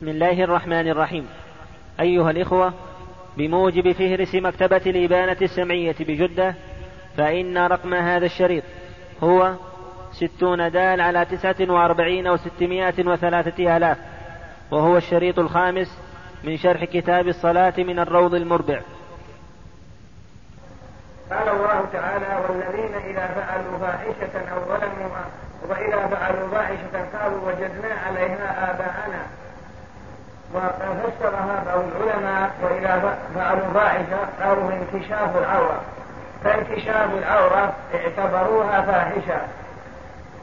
بسم الله الرحمن الرحيم. أيها الإخوة بموجب فهرس مكتبة الإبانة السمعية بجدة فإن رقم هذا الشريط هو ستون دال على تسعة وأربعين وستمائة وثلاثة آلاف وهو الشريط الخامس من شرح كتاب الصلاة من الروض المربع. قال الله تعالى والذين إذا فعلوا فاحشة أو ظلموا وإذا فعلوا فاحشة قالوا وجدنا عليها آباءنا وفسرها بعض العلماء وإذا فعلوا فاحشة قالوا انكشاف العورة. فانكشاف العورة اعتبروها فاحشة.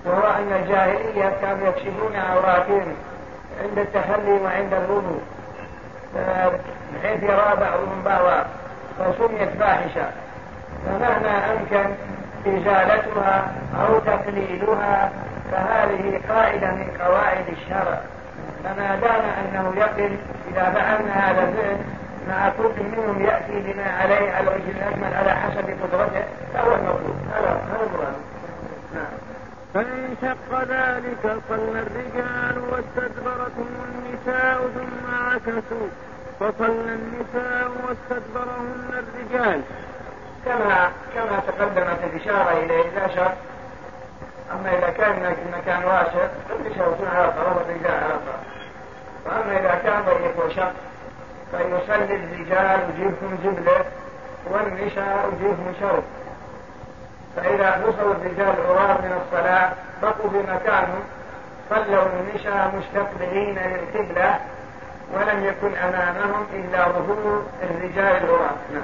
وهو أن الجاهلية كانوا يكشفون عوراتهم عند التخلي وعند الوضوء. بحيث يرى بعضهم بعضا. فسميت فاحشة. فمهما أمكن إزالتها أو تقليلها فهذه قاعدة من قواعد الشرع. فما دام أنه يقل إذا فعلنا هذا الفعل مع كل منهم يأتي بما عليه على الوجه الأكمل على حسب قدرته فهو المطلوب. هذا هذا المراد. نعم. فانشق ذلك صلى الرجال واستدبرتهم النساء ثم عكسوا فصلى النساء واستدبرهن الرجال. كما كما تقدمت الإشارة إليه لا شك أما إذا كان المكان واسع فالنساء على طرف الرجال على طرف وأما إذا كان ضيق وشق فيصلي الرجال وجيبهم جبلة والنساء وجيبهم شرب. فإذا وصلوا الرجال عراة من الصلاة بقوا في مكانهم صلوا النساء مستقبلين للقبلة ولم يكن أمامهم إلا ظهور الرجال العراة نعم.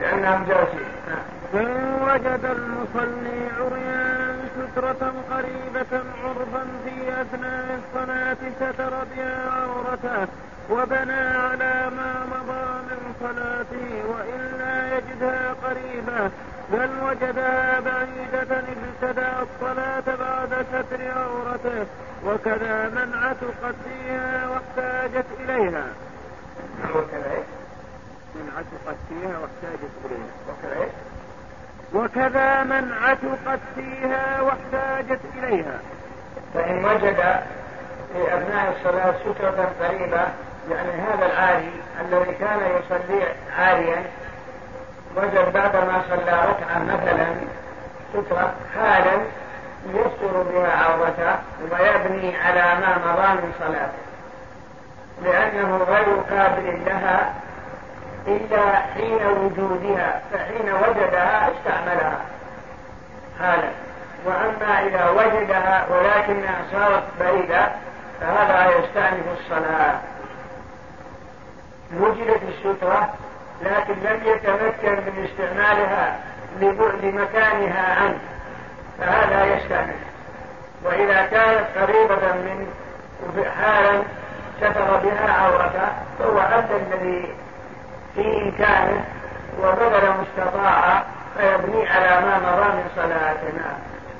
لأنهم جالسين. نعم. وجد المصلي عريان سترة قريبة عرفا في أثناء الصلاة ستر بها عورته وبنى على ما مضى من صلاته وإلا يجدها قريبة بل وجدها بعيدة ابتدأ الصلاة بعد ستر عورته وكذا من عتقت فيها واحتاجت إليها. من عتقت فيها واحتاجت إليها. وكذا من عتقت فيها واحتاجت إليها. فإن وجد في أثناء الصلاة سترة قريبة يعني هذا العاري الذي كان يصلي عاريا وجد بعد ما صلى ركعة مثلا سترة حالا يستر بها عورته ويبني على ما مضى من صلاته لأنه غير قابل لها إلا حين وجودها فحين وجدها استعملها حالا وأما إذا وجدها ولكنها صارت بعيدة فهذا يستأنف الصلاة. وجدت السترة لكن لم يتمكن من استعمالها لبعد مكانها عنه فهذا يستأنف. وإذا كانت قريبة من حالا ستر بها عورته فهو أدى الذي في إمكانه وبذل مستطاع فيبني على ما مضى من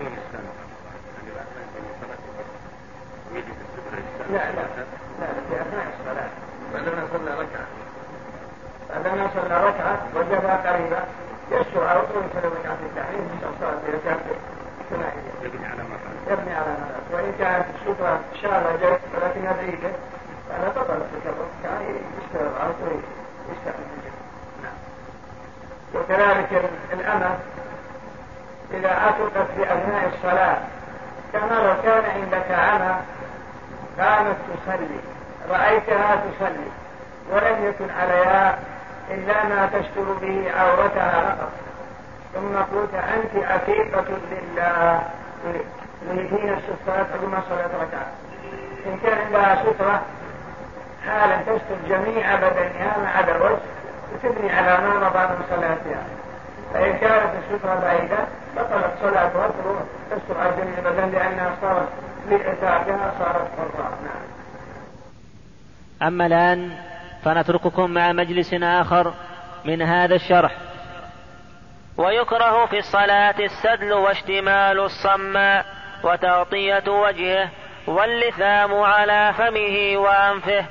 صلاتنا لا. لا لا في أثناء الصلاة بعدما صلى ركعة بعدما صلى ركعة وجدها قريبة طول يصلي ركعة التحريم في الصلاة يبني على ما يبني على ما وإن كانت السفرة شارة جت ولكنها بعيدة فلا تطلع التكرر كان يستمر على طول يستعمل نعم وكذلك الأمة إذا عتقت في أثناء الصلاة. كما لو كان عندك عمى قامت تصلي رأيتها تصلي ولم يكن عليها إلا ما تستر به عورتها فقط. ثم قلت أنت عتيقة لله تريدين السترات ما صلت ركعة. إن كان عندها سترة حالا تستر جميع بدنها عدا الوجه وتبني على ما مضى من صلاتها. فإن كانت السترة بعيدة بطلت صلاتها تروح تستر على جميع البدن لأنها صارت لإتاكها صارت حرة نعم. أما الآن فنترككم مع مجلس آخر من هذا الشرح. ويكره في الصلاة السدل واشتمال الصماء وتغطية وجهه واللثام على فمه وأنفه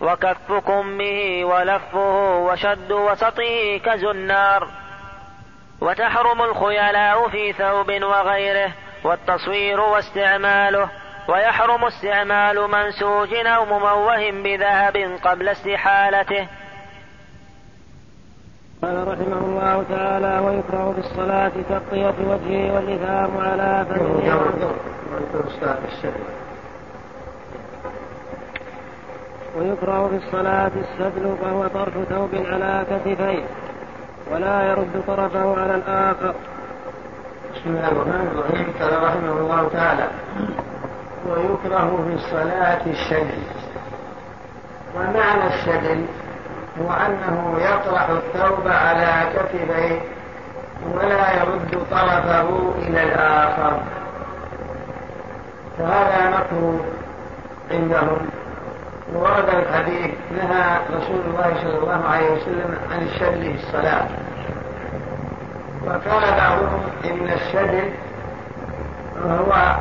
وكف كمه ولفه وشد وسطه كزنار وتحرم الخيلاء في ثوب وغيره والتصوير واستعماله ويحرم استعمال منسوج أو مموه بذهب قبل استحالته. قال رحمه الله تعالى ويكره في الصلاة تغطية وجهه والإثام على فمه. ويكره في الصلاة السدل فهو طرف ثوب على كتفيه. ولا يرد طرفه على الآخر. بسم الله الرحمن الرحيم. قال رحمه الله تعالى ويكره في الصلاة الشدل ومعنى الشدل هو أنه يطرح الثوب على كتفيه ولا يرد طرفه إلى الآخر. فهذا مكروه عندهم. ورد الحديث نهى رسول الله صلى الله عليه وسلم عن الشدل في الصلاة. وقال بعضهم إن الشدل هو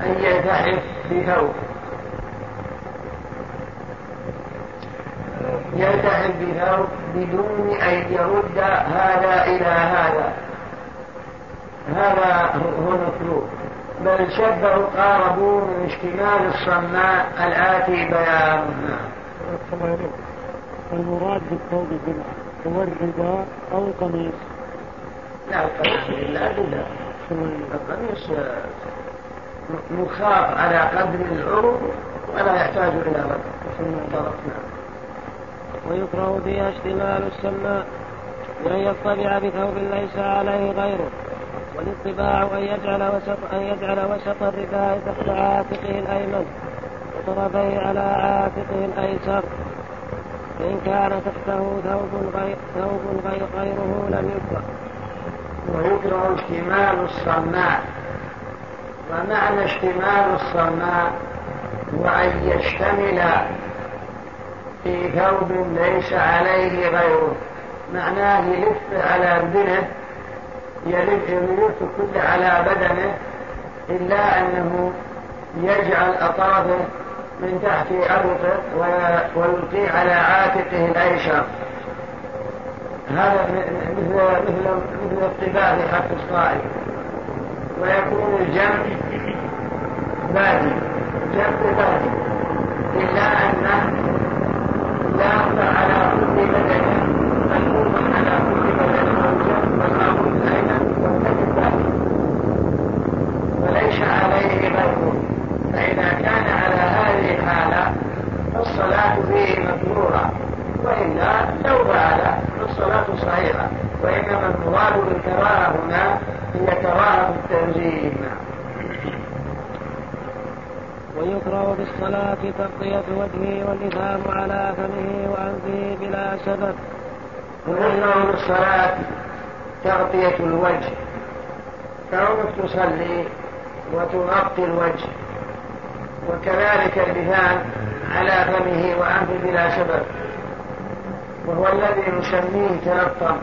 أن يلتحف بثوب يلتحف بثوب بدون أن يرد هذا إلى هذا. هذا هو المطلوب. بل شبهوا قاربوا من اشتمال الصماء الآتي بيانها المراد بالثوب الجمعة هو الرداء أو القميص. لا القميص لا القميص مخاف على قدر العروض ولا يحتاج إلى رد ويكره فيها اشتمال السماء بأن يطبع بثوب ليس عليه غيره. والاطباع أن يجعل وسط أن يجعل وسط الرداء تحت عاتقه الأيمن وطرفيه على عاتقه الأيسر. فإن كان تحته ثوب غير ثوب غير غيره لم يكره. ويكره اشتمال الصماء. ومعنى اشتمال الصماء هو أن يشتمل في ثوب ليس عليه غيره. معناه يلف على بدنه يلف يلف كل على بدنه إلا أنه يجعل أطرافه من تحت عرقه ويلقي على عاتقه الأيسر. هذا مثل مثل مثل الطباع في حق الصائم. ويكون الجمع بادي جمع بادي. إلا أنه لا على كل بدن مكتوب على كل بدن موجب والأمر الأيمن والبدن وليس عليه غيره فإذا كان على هذه الحالة فالصلاة فيه مكروهة وإلا لو فعل فالصلاة صحيحة وإنما المراد بالكراهة هنا هي كراهة التنزيل ويكره في الصلاة تغطية وجهه والإثام على فمه وأنفه بلا سبب ويكره في الصلاة تغطية الوجه. كونك تصلي وتغطي الوجه. وكذلك اللسان على فمه وأنفه بلا سبب وهو الذي نسميه تنطم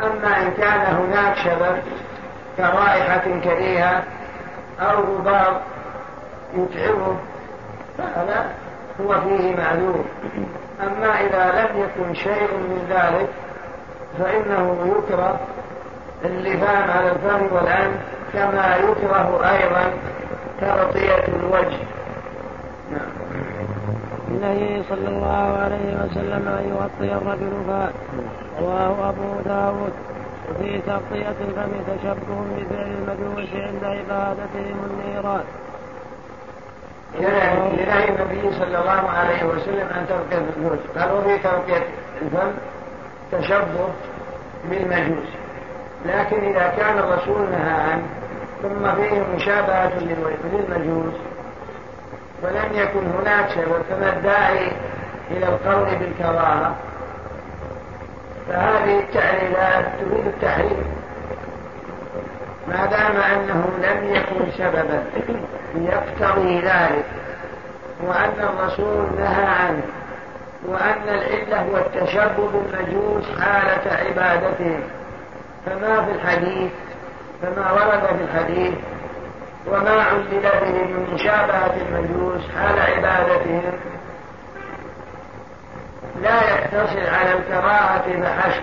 أما إن كان هناك سبب كرائحة كريهة أو غبار يتعبه فهذا هو فيه معذور أما إذا لم يكن شيء من ذلك فإنه يكره اللفان على الفم والأنف كما يكره أيضا تغطية الوجه. نعم. النبي صلى الله عليه وسلم أن يغطي الرجل فات رواه أبو داود. وفي تغطية الفم تشبه بفعل المجوس عند عبادتهم النيران. لنهي النبي صلى الله عليه وسلم عن تغطية الفم قال وفي تغطية الفم تشبه بالمجوس لكن إذا كان الرسول نهى عنه ثم فيه مشابهة للمجوس ولم يكن هناك سبب فما الداعي إلى القول بالكراهة؟ فهذه التعليلات تريد التحريم. ما دام أنه لم يكن سببا يقتضي ذلك وأن الرسول نهى عنه وأن العلة هو التشبه بالمجوس حالة عبادتهم فما في الحديث فما ورد في الحديث وما علل به من مشابهة المجوس حال عبادتهم لا يقتصر على الكراهة فحسب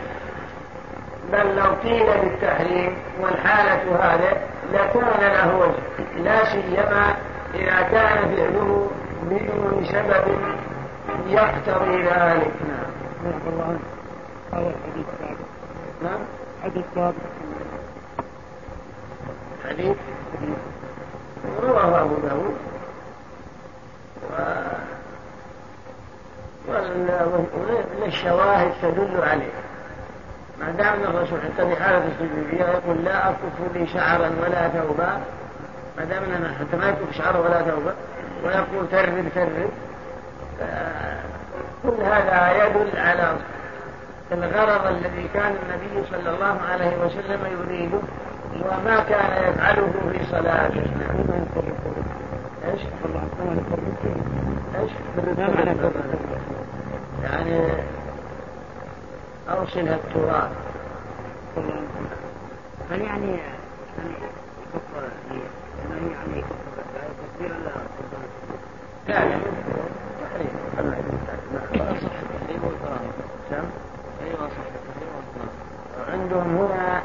بل لو قيل بالتحريم والحالة هذه لكان له وجه. لا سيما إذا كان فعله بدون سبب يقتضي ذلك. نعم. الله عنه هذا الحديث نعم. حديث حديث رواه أبو داود. والشواهد تدل عليه. ما دام الرسول حتى في حالة السجودية يقول لا أكف لي شعرا ولا ثوبا ما دام حتى ما يكف شعرا ولا ثوبا ويقول ترب ترب كل هذا يدل على الغرض الذي كان النبي صلى الله عليه وسلم يريده وما كان يفعله في صلاته إيش؟ إيش؟ يعني اوصلها التراب هل يعني يعني كفر يعني يعني تكبير لا لا عندهم هنا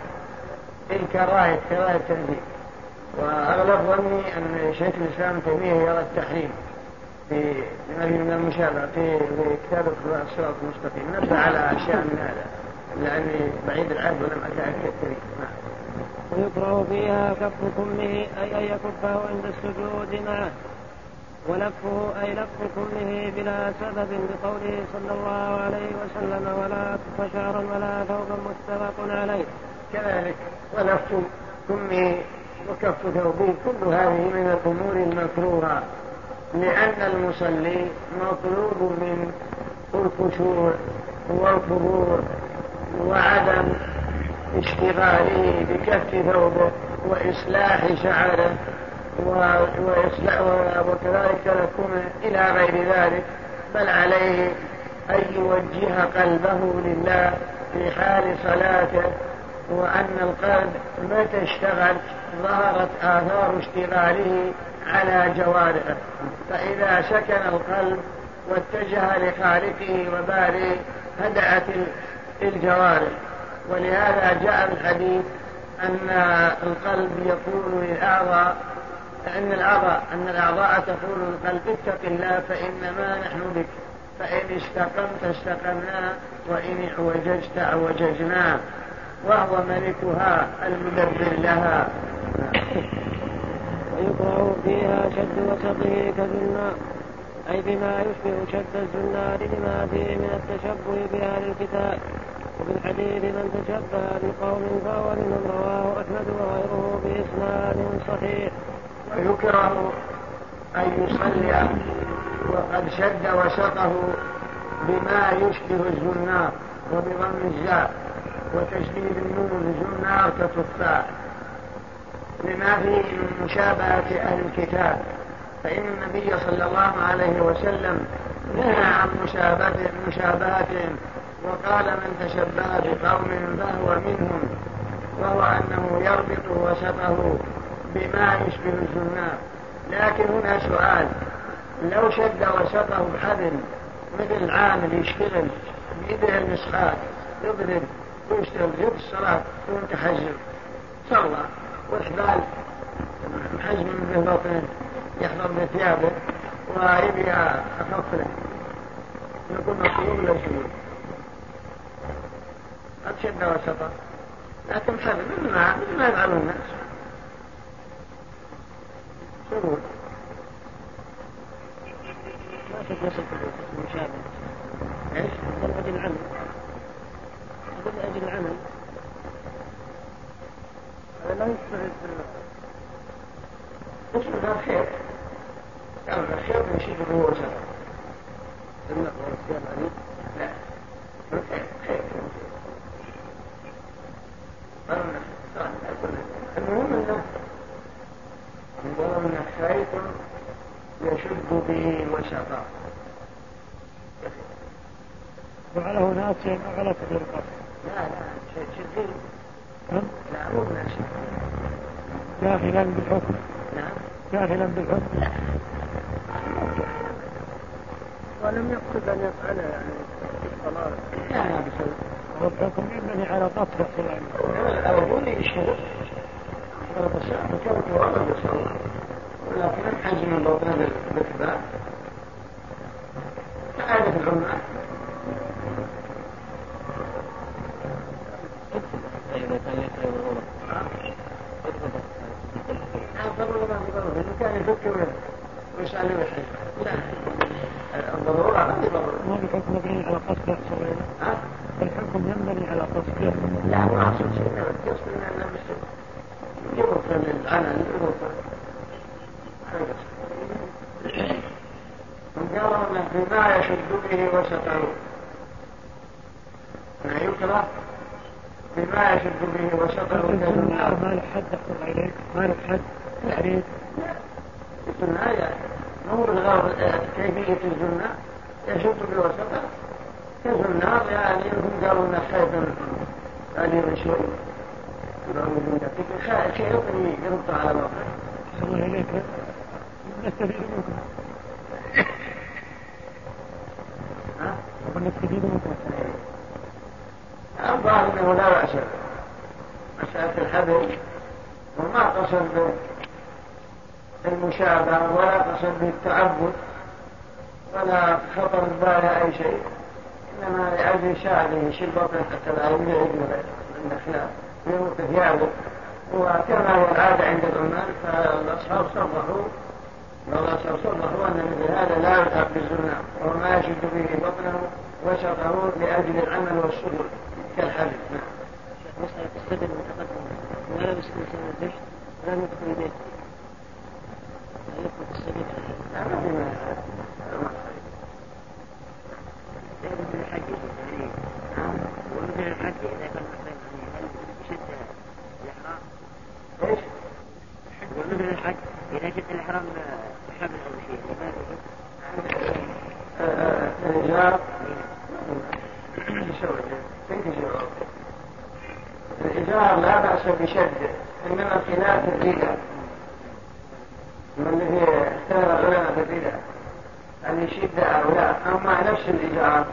الكراهية كراهية التنزيل وأغلب ظني أن شيخ الإسلام تيمية يرى التحريم في نهي من المشابهة في كتاب الصراط المستقيم. نبه على أشياء من هذا لأني بعيد العهد ولم أتأكد نعم. ويكره فيها كف كمه أي أن يكفه عند السجود معه ولفه أي لف كله بلا سبب بقوله صلى الله عليه وسلم ولا كف شعرا ولا ثوبا متفق عليه. كذلك ولف كمه وكف ثوبه كل هذه من الأمور المكروهة لأن المصلي مطلوب من الخشوع والخضوع وعدم اشتغاله بكف ثوبه وإصلاح شعره وكذلك تلكمه إلى غير ذلك بل عليه أن يوجه قلبه لله في حال صلاته وأن القلب متى اشتغل ظهرت آثار اشتغاله على جوارحه. فإذا سكن القلب واتجه لخالقه وبارئه هدأت الجوارح. ولهذا جاء الحديث أن القلب يقول للأعضاء أن الأعضاء أن الأعضاء تقول للقلب اتق الله فإنما نحن بك. فإن استقمت استقمنا وإن اعوججت أعوججنا. وهو ملكها المدبر لها. ويكره فيها شد وسطه كالزنار أي بما يشبه شد الزنار لما فيه من التشبه بأهل الكتاب. وفي الحديث من تشبه بقوم فهو منهم رواه أحمد وغيره بإسناد صحيح. ويكره أن يصلي وقد شد وسطه بما يشبه الزنار وبضم الزاء وتشديد النون الزنار كتفاح. لما فيه من مشابهة أهل الكتاب. فإن النبي صلى الله عليه وسلم نهى عن مشابهتهم. وقال من تشبه بقوم فهو منهم. وهو أنه يربط وسطه بما يشبه الزنار لكن هنا سؤال. لو شد وسطه بحبل مثل العامل يشتغل بيده المسحات يضرب في الصلاة ويتحجر صلى. وإحبال حجم من بطنه يحضر بثيابه ويبي أخف له يكون مطلوب له شيء قد شد وسطه. لكن حبل مثل ما يفعله الناس؟ شغل ما شد وسط المشابه إيش؟ من أجل العمل من أجل العمل. هذا لا يستعد اسم هذا خير. كان الخير شيء هو وسط النقل والصيام عليه لا. خير. خير. المهم انه انه خيط يشد به وسطا فعله ناس غلط في القصر لا لا نعم لا مو جاهلا بالحكم. نعم جاهلا بالحكم. لا ولم يقصد أن يفعله يعني في الصلاة. لا لا بسبب والحكم يبني على قصد الصلاه ضرب الشعب فكرته غلط إن شاء الله ولكن الحج من بطن الاتباع كعادة العمال يشد أو لا أما نفس الإجار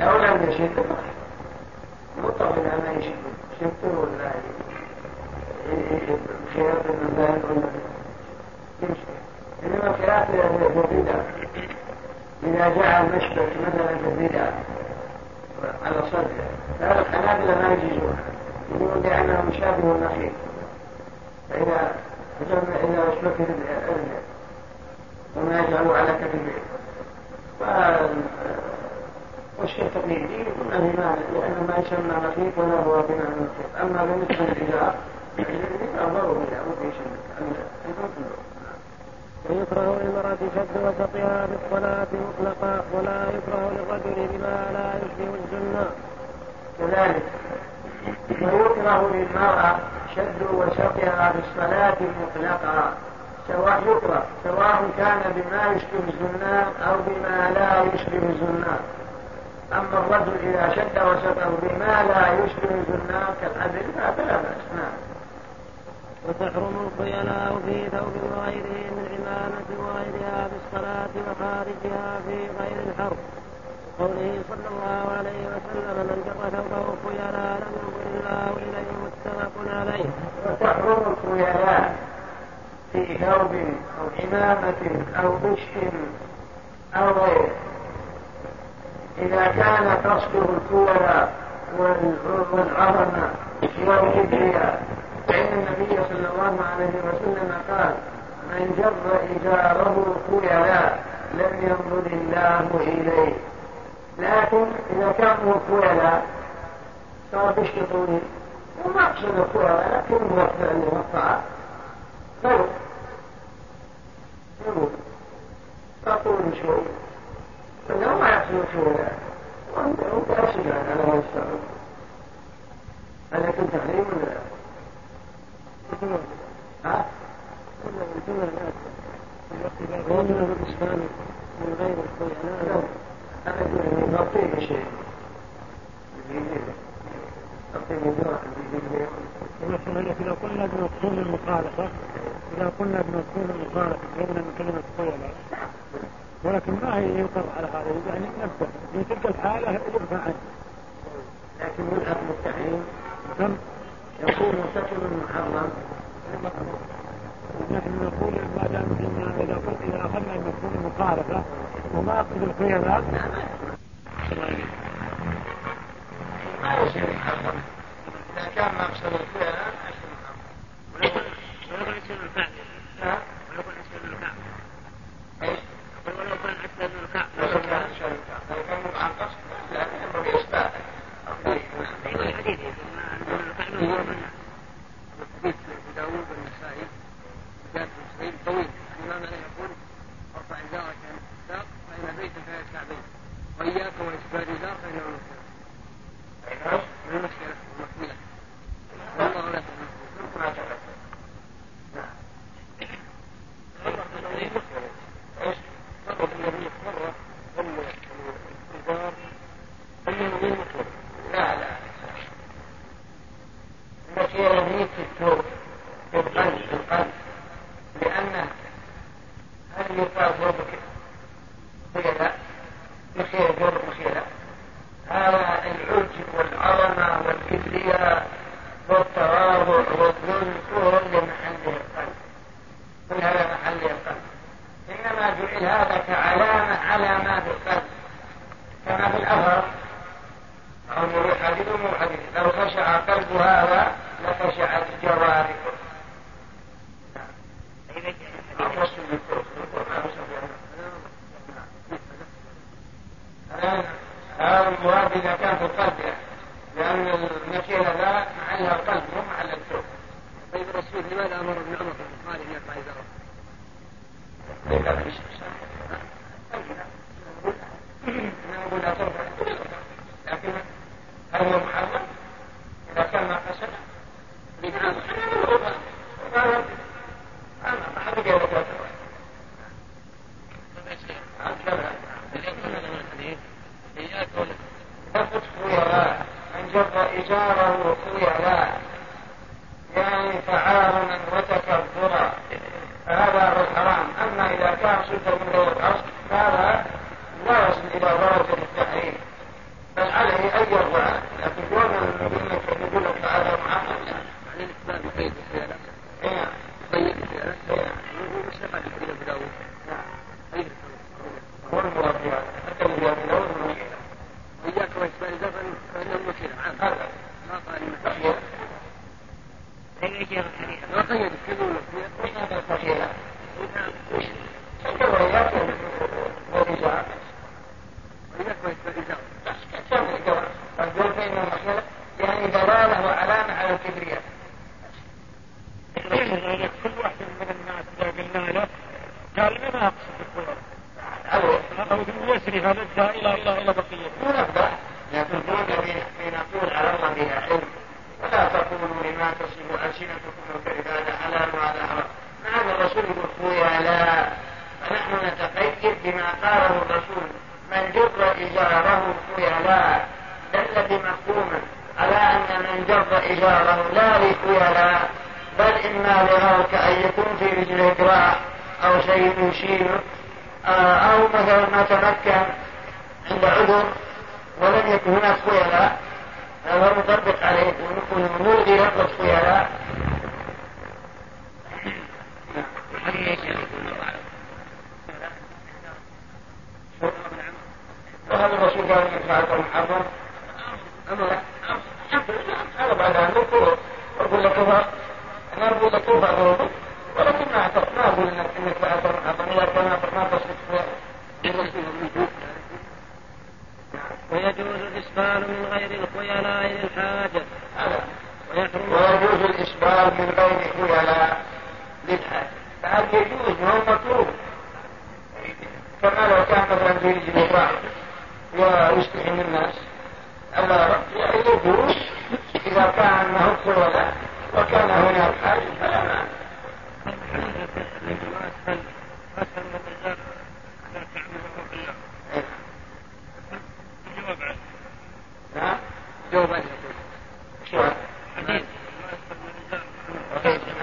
لو لم يشد مطلق ما يشد. شدته ولا خياط المثال ولا يمشي. إنما خلاف الردى إذا جاء المشبك مثلا في الردى على صدره هذا الحنابلة ما يجيزون يقولون لأنه مشابه النخيل فإذا إذا أشبكه الأذن وما يجعله على كتفه والشيء تقليدي ما في مانع لأنه ما يسمى نخيل ولا هو بناء النخيل أما بالنسبة للإجراء فالضروري لا في شيء ويكره للمرأة شد وسطها بالصلاة مطلقا ولا يكره للرجل بما لا يشبه الجنة. كذلك. ويكره للمرأة شد وسطها بالصلاة مطلقا. سواء يكره سواء كان بما يشبه الزنان أو بما لا يشبه الزنان. أما الرجل إذا شد وسطه بما لا يشبه الزنان كالحبل فلا بأس نعم. وتحرم الخيلاء في ثوب وغيره من عمامة وغيرها بالصلاة وخارجها في غير الحرب. قوله صلى الله عليه وسلم من جر ثوبه خيلاء لم ينظر الله إليه متفق عليه. وتحرم الخيلاء في ثوب أو عمامة أو بشر أو غيره إذا كان قصده الكورة والعظمة والكبرياء فإن النبي صلى الله عليه وسلم قال من جر إزاره خيلاء لم ينظر الله إليه. لكن إذا كان هو خيلاء صار بيشتطوني وما أقصد الخيلاء لكن هو فعل مرفع يقول تطول شوي فإنه ما الخيلاء وأنت أسجل على ما هل يكون تحريم ولا لا؟ ها؟ ومن الإسلام من غير الخيلاء أنا أقول نعطيه شيء مثلا إذا قلنا بمفهوم المخالفة إذا قلنا بمفهوم المخالفة غيرنا من كلمة خيلاء ولكن ما هي ينكر على هذا؟ يعني نبدأ. في تلك الحالة يرفع عنه لكن حكم التحريم نعم. يكون مرتكب محرم. نحن نقول ما دام إذا قلت إذا أخذنا المفهوم المخالفة وما أقصد الخيلاء ما محرم إذا كان مقصد الخيلاء يسري هذا إلى إلى إلى بقيه ينبه لكن كل نقول على الله بها علم ولا تقولوا لما تصف ألسنتكم الكذب هذا حلال وهذا حرام مع الرسول يقول لا فنحن نتقيد بما قاله الرسول من جر إزاره خيلاء دل بمفهوم على أن من جر إزاره لا لخيلاء بل إما لغاك أن يكون في رجله دراع أو شيء يشير آه، أو مثلا ما تمكن عند عذر ولم يكن هناك خيلاء فهو نطبق عليه ونكون نلغي لفظ خيلاء وهذا الرسول قال ان فعلت محرم أمر هذا بعد ان نقول أقول لك أنا أقول لك كفر ولكن ما اعتقد ما أقول انك فعلت محرم اذا كان ما تصدق ويجوز الإسبال من غير الخيلاء للحاجة. ويحرم ويجوز الإسبال من غير خيلاء للحاجة. فهل يجوز؟ وهو مطلوب. كما لو كان مثلا في رجل واحد ويستحي من الناس ألا يجوز إذا كان معه خيلاء وكان هناك حاجة فلا مانع اسهل اسهل من الرجال لا تعمل بالله الجواب عنه نعم شو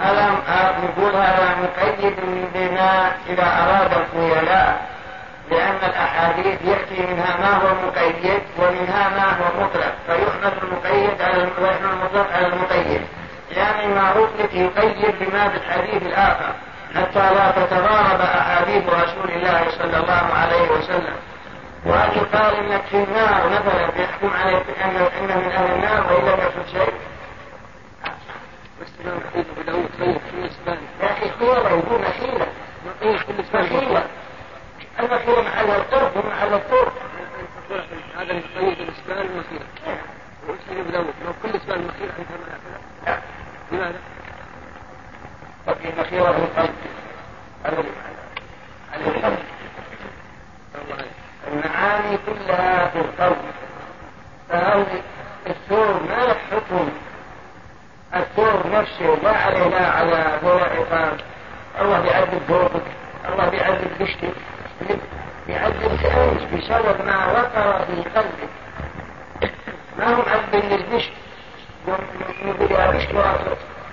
هذا؟ ما نقول هذا مقيد بما إذا أراد الخيلاء لأن الأحاديث يأتي منها ما هو مقيد ومنها ما هو مطلق فيحمل المقيد على ويحمل المطلق على المقيد. يعني المعروف لك يقيد بما بالحديث الآخر حتى لا تتضارب أحاديث رسول الله صلى الله عليه وسلم. وأن يقال إنك في النار مثلا يحكم عليك أنه إن من أهل النار وإن لم يكن شيء. واستمام حديث أبو داود طيب كل اسبان يا أخي خيرة يقول حيلة طيب كل اسبان مخيلة المخيلة محلها القرب ومحل الطرق. هذا الطيب الاسبان المخيرة واسم أبو داود لو كل اسبان المخيرة انت ما لماذا؟ وفي مخيرة القلب هذا القلب. الله عليك. المعاني كلها في القلب فهذه الثور ما له حكم الثور نفسه لا عليه لا على ولا عقاب الله بيعذب ذوقك الله بيعذب قشتك بيعذبك انت بسبب ما وقر في قلبك. ما هو معذب للقشت نقول يا قشت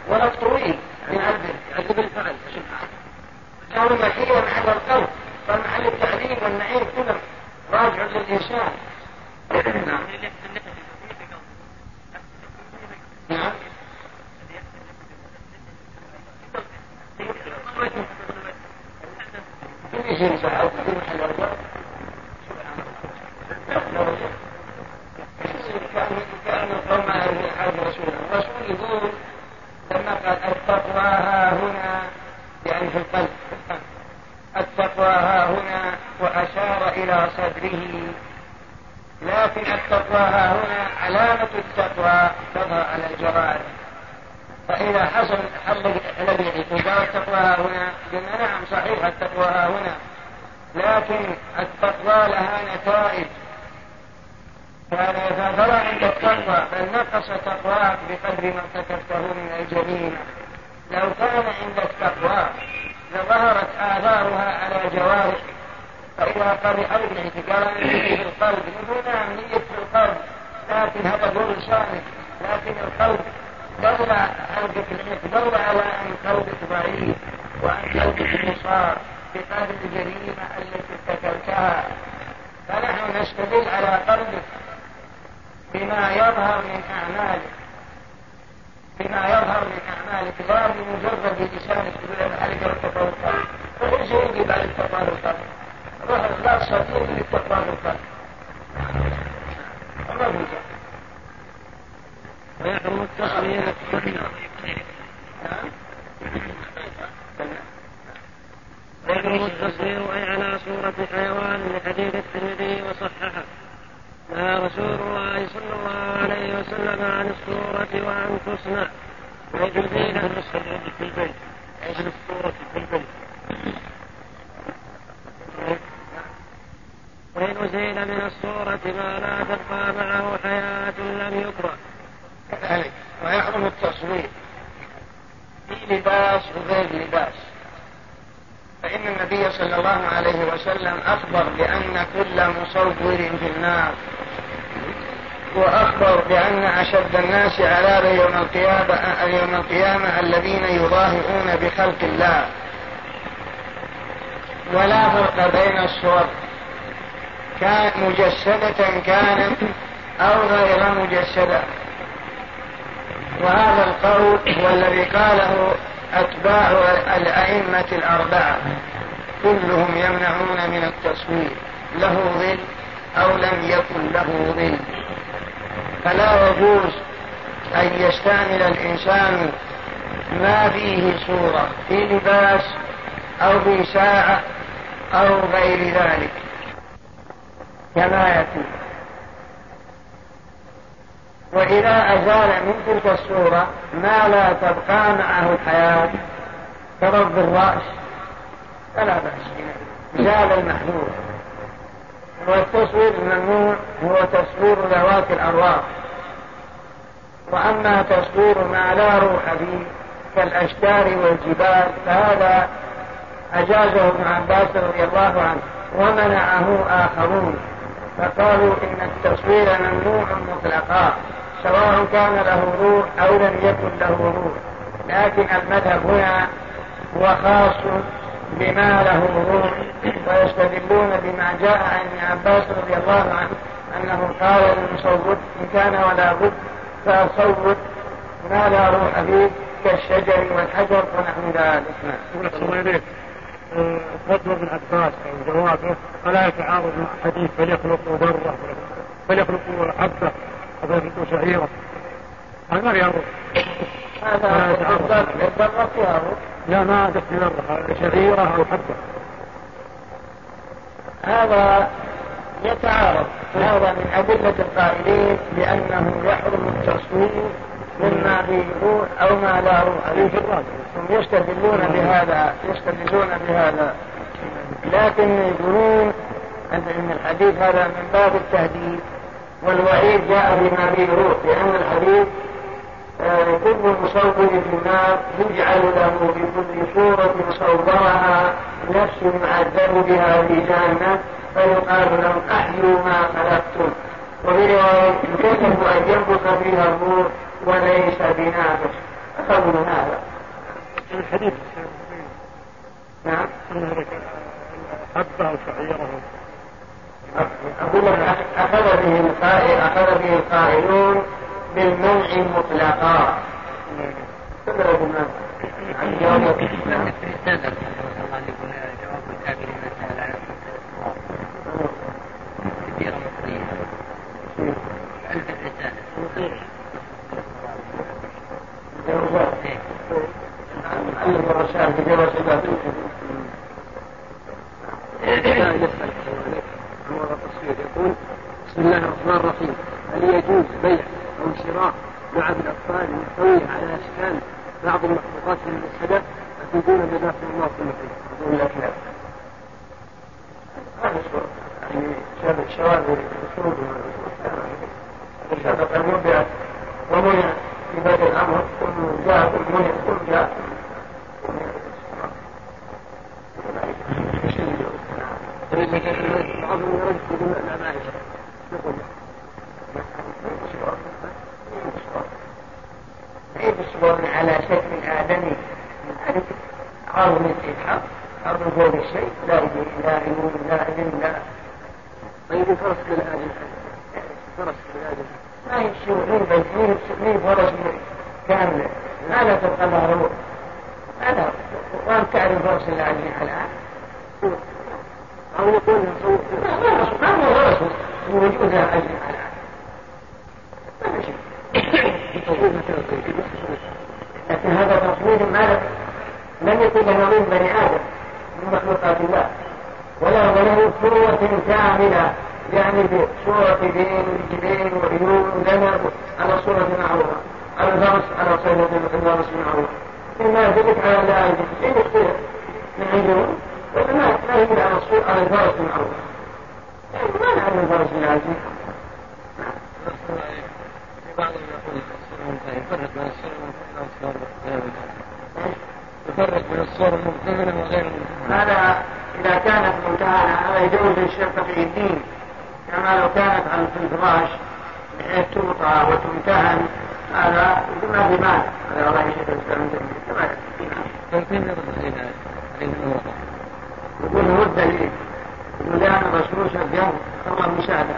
ولا طويل بيعذب يعذب الفعل كان مكيا على 優し。كانت أو غير مجسدة. وهذا القول هو الذي قاله أتباع الأئمة الأربعة. كلهم يمنعون من التصوير. له ظل أو لم يكن له ظل. فلا يجوز أن يستعمل الإنسان ما فيه صورة في لباس أو في ساعة أو غير ذلك. كما يأتي وإذا أزال من تلك الصورة ما لا تبقى معه الحياة كرب الرأس. فلا بأس. زال المحذور. والتصوير الممنوع هو تصوير ذوات الأرواح. وأما تصوير ما لا روح فيه كالأشجار والجبال فهذا أجازه ابن عباس رضي الله عنه. ومنعه آخرون. فقالوا إن التصوير ممنوع مطلقا. سواء كان له روح أو لم يكن له روح لكن المذهب هنا هو خاص بما له روح ويستدلون بما جاء عن ابن عباس رضي الله عنه أنه قال للمصوت إن كان ولا بد فصوت ما لا روح فيه كالشجر والحجر ونحو ذلك نعم. فتوى ابن عباس أو جوابه فلا يتعارض مع حديث فليخلقوا ذره فليخلقوا حبه شعيره هذا ما يعرض هذا الذره فيها لا ما دخل ذره شعيره أو حبه هذا يتعارض هذا من أدلة القائلين بأنه يحرم التصوير مما فيه روح أو ما لا روح فيه. هم يستدلون بهذا يستدلون بهذا. لكن يقولون أن الحديث هذا من باب التهديد. والوعيد جاء بما فيه روح لأن الحديث آه، كل مصور في النار يجعل له في كل صورة صورها نفس معذب بها في جهنم فيقال لهم أحيوا ما خلقتم. وفي رواية يكلف أن ينفخ فيها الروح وليس بنافخ أخذوا من هذا. الحديث نعم. حبة وشعيرة أقول أخذ به أخذ به القائلون بالمنع مطلقا تدرك ما عن يوم كثيرة مصرية ألف الرسالة ألف الرسالة كثيرة رسالة يقول بسم الله الرحمن الرحيم. هل يجوز بيع أو شراء لعب الأطفال المحتوية على أشكال بعض المخلوقات من السلف أفيدونا جزاكم الله كل خير. أقول لك لا. يعني شاب الشواذ الشاب قد يبيع ومنع في بدء الأمر كل جاء كل منع كل جاء بعضهم يرد بدون العمائش نقول عيب الصور على شكل آدمي؟ عرض الإلحاق عرض فوق الشيء لا يجوز لا يجوز لا يجوز لا طيب فرس للآدم فرس للآدم ما يمشي غير مين فرس كاملة ما لا تبقى روح ما لا وأنت تعرف فرس الآدمي الآن. أو يقول ما هو فرس الآن ما شيء لكن هذا تصوير ما لم يكن له من بني آدم من مخلوقات الله ولا وله صورة كاملة يعني بصورة دين ورجلين وعيون ودنب على صورة معروفة على الفرس على صورة الفرس معروفة إما يدلك على ذلك يختلف من عندهم وما ما يدل على الصورة على المعروفة يعني ما نعلم الفرس العزيز بعضهم يقول يفرق بين الصور الممتنة يفرق بين الصور الممتنة وغير الممتنة هذا إذا كانت ممتهنة هذا يجوز للشرطة في الدين. كما لو كانت على الفراش توطى وتمتهن هذا ما في مال هذا الله يشهد الإسلام كما يرد علينا يقول هو الدليل. يقول لأن الرسول شجعه الله المشاهدة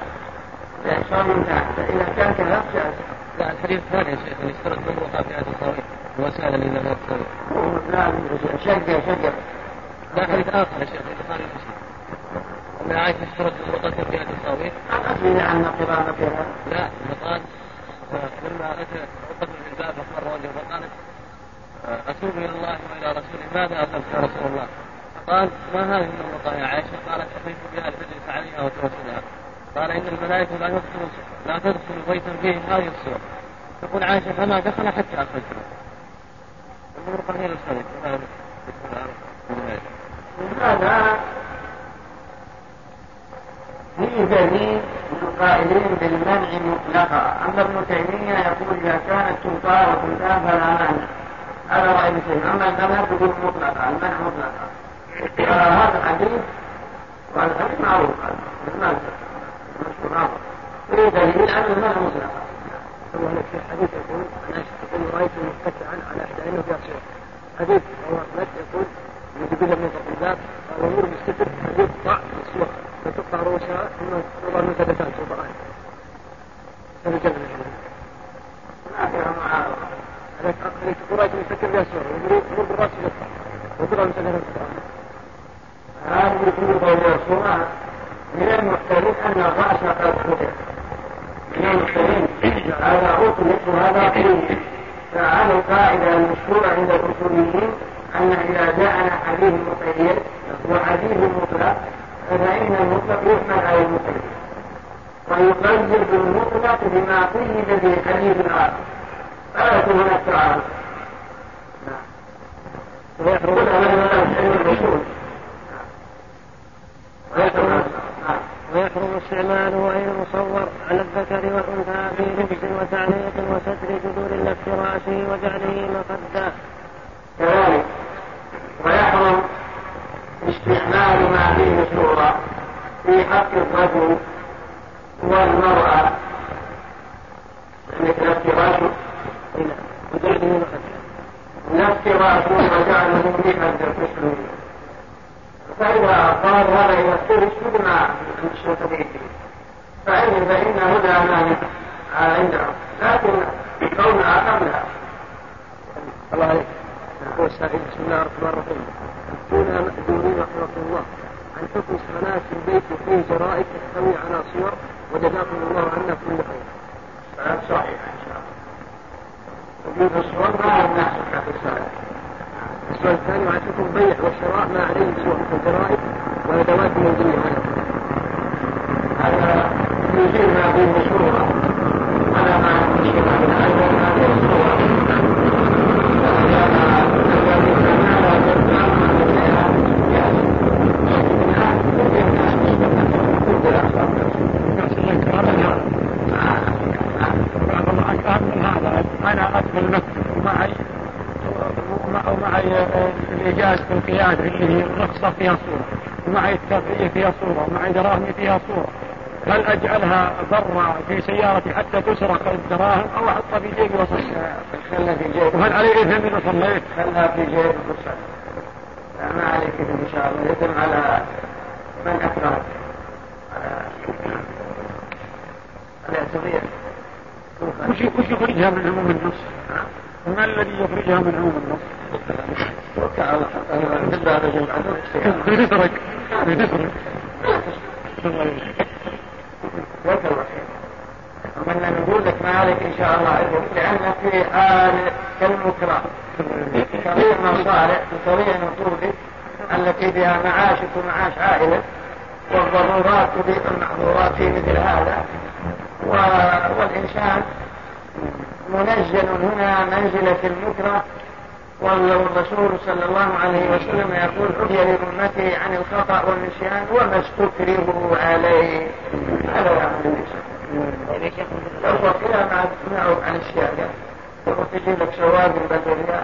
صار منتهى فإذا كان كذا جاز لا الحديث الثاني يا شيخ اللي اشترط من وقع في هذه الصويت وسائل إلى ما تسوي لا شجع شجع. لا حديث آخر يا شيخ البخاري ومسلم. ان عائشة اشترط من وقع في هذه الصويت أخبرني عن قراءتها لا قال لما أتى عقبة بن الباب فمر وجهه فقالت أتوب إلى الله وإلى رسوله ماذا اخذت يا رسول الله؟ قال ما هذه النقطة يا عائشة؟ قالت أتيت بها لتجلس عليها وتوسلها قال إن الملائكة لا تدخل لا تدخل بيتا فيه هذه الصور تقول عائشة فما دخل حتى أخرجها يقول قليل الخلق هذا في دليل من القائلين بالمنع مطلقا؟ أما ابن تيمية يقول إذا كانت تلقى وتلقى فلا مانع. هذا رأي ابن أما المذهب يقول مطلقا المنع مطلقا. هذا الحديث وهذا الحديث معروف هذا مشهور في دليل أن المنع مطلقا هو في الحديث يقول أنا يقول رايت متكئا على احدى عينه صور حديث هو احمد يقول الذي بدا من الباب قال امور مستتر ان يقطع الصور فتقطع رؤوسها ثم توضع المنتدتان توضعان هذا جمع ما فيها معارضه قريش يفكر بها السورة يقول بالراس يقطع وكلها مسكر هذه الكتب والرسومات من المحتمل أن الرأس قد فتح من المحتمل هذا أطلق وهذا قيل فعلى القاعدة المشهورة عند الأصوليين أن إذا جاءنا حديث مقيد وحديث مطلق فإن المطلق يحمل على المقيد ويقيد المطلق بما قيد به حديث آخر. فلا يكون هناك تعارض ويحرم الرسول. ويحرم استعماله أي المصور على الذكر والأنثى في لبس وتعليق وستر جذور الافتراشه وجعله مخدا. كذلك ويحرم استعمال ما فيه صورة في حق الرجل والمرأة مثل افتراشه وجعله مخدا. لا افتراشه وجعله مخدا كسره فإذا قال هذا يصير يشبه مع المشركين فإن فإنه لا مانع عندهم لكن قول آخر لا الله عليك السائل بسم الله الرحمن الرحيم كنا مأجورين رحمة الله عن حكم صلاة في البيت فيه جرائد تحتوي على صور وجزاكم الله عنا كل خير. صحيح إن شاء الله. وجود الصور ما يمنع صحة الصلاة. السؤال الثاني عن حكم البيع والشراء ما عليه سوى الجرائد وادوات منزليه هذا يزيل ما فيه مشروع. على ما يشبه من أيضا هذه الصور أنا ادخل مكتب معي ومعي القيادة اللي هي الرخصة فيها صورة ومعي الترفيه فيها صورة ومعي دراهمي فيها صورة هل أجعلها برا في سيارتي حتى تسرق الدراهم أو أحطها في جيبي وأصلي؟ خلها في جيبي. وهل علي إثم إذا صليت؟ خلها في جيبي وصلي لا ما عليك إن شاء الله. إثم على من أكره الاعتبار وش وش يخرجها من عموم النص؟ ما الذي يخرجها من عموم النص؟ بتسرق بتسرق ومن نقول لك ما عليك إن شاء الله لأن في حال كالمكره كثير مصالح وكثير نقودك التي بها معاشك ومعاش عائلة والضرورات تبيح المحظورات في مثل هذا والإنسان منزل هنا منزلة المكره والرسول صلى الله عليه وسلم يقول عفي لأمتي عن الخطأ والنسيان وما استكرهوا عليه. هذا يعني لو وكلها مع معه عن السيادة تروح تجيب لك سواد البدرية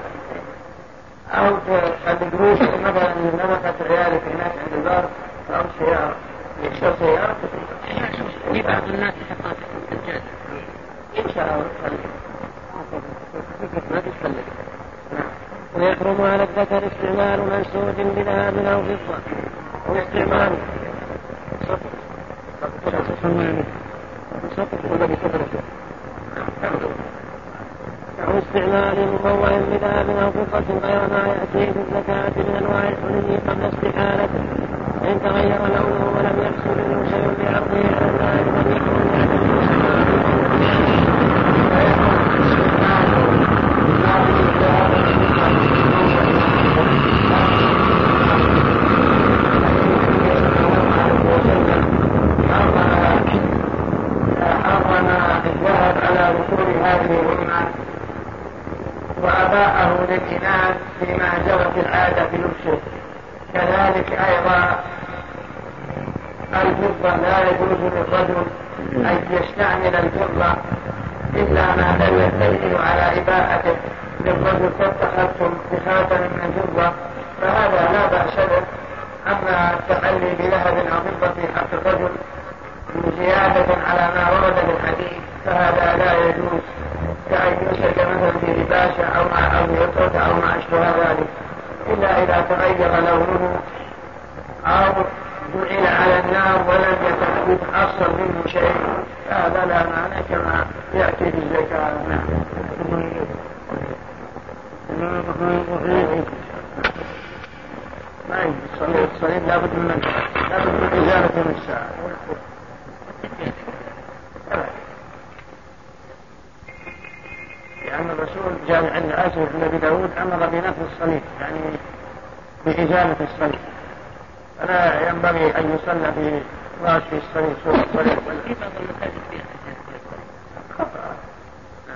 أو الدروس مثلا نفقة ريالك هناك عند الدار أو سيارة. يكسر سيارة في بعض الناس حقات الجاد إن شاء الله ما تتكلم ويحرم على الذكر استعمال منسوج بذهب أو فضة. واستعمال أو استعمال مموه بذهب أو فضة غير ما يأتي في الزكاة من أنواع الحلي قبل استحالته. فإن تغير لونه ولم يحصل منه شيء بعرضه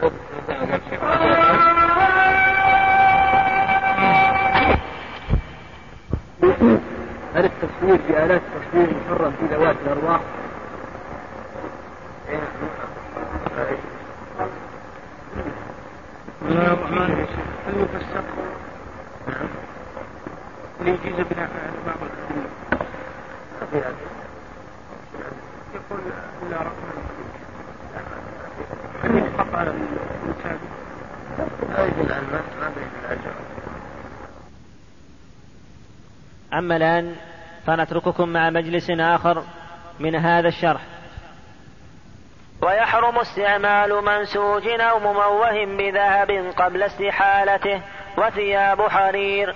هل التصوير بآلات التصوير محرم في ذوات الأرواح؟ بسم الله الرحمن الرحيم هل يفسر ليجيز بناء على بعض الأدلة يقول إلا رقم هل يحقق على الإنسان لا يجوز العلم ما بين الأجر أما الآن فنترككم مع مجلس آخر من هذا الشرح. ويحرم استعمال منسوج أو مموه بذهب قبل استحالته وثياب حرير.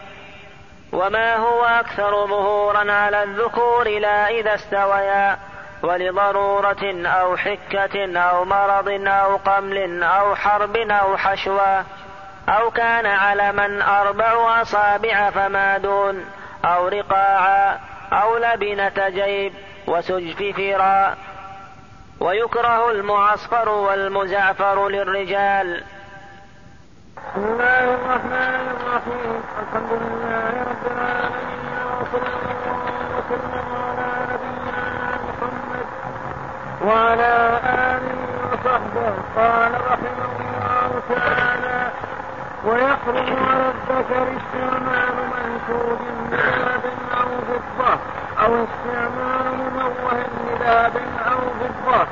وما هو أكثر ظهورا على الذكور لا إذا استويا ولضرورة أو حكة أو مرض أو قمل أو حرب أو حشوى أو كان علما أربع أصابع فما دون. أو رقاعا أو لبنة جيب وسجف فراء ويكره المعصفر والمزعفر للرجال. بسم الله الرحمن الرحيم. الحمد لله رب العالمين وصلى الله وسلم على نبينا محمد وعلى آله وصحبه. قال رحمه الله تعالى ويحرم على الذكر استعمال منسوب بذهب أو فضه أو استعمال مموه بذهب أو فضه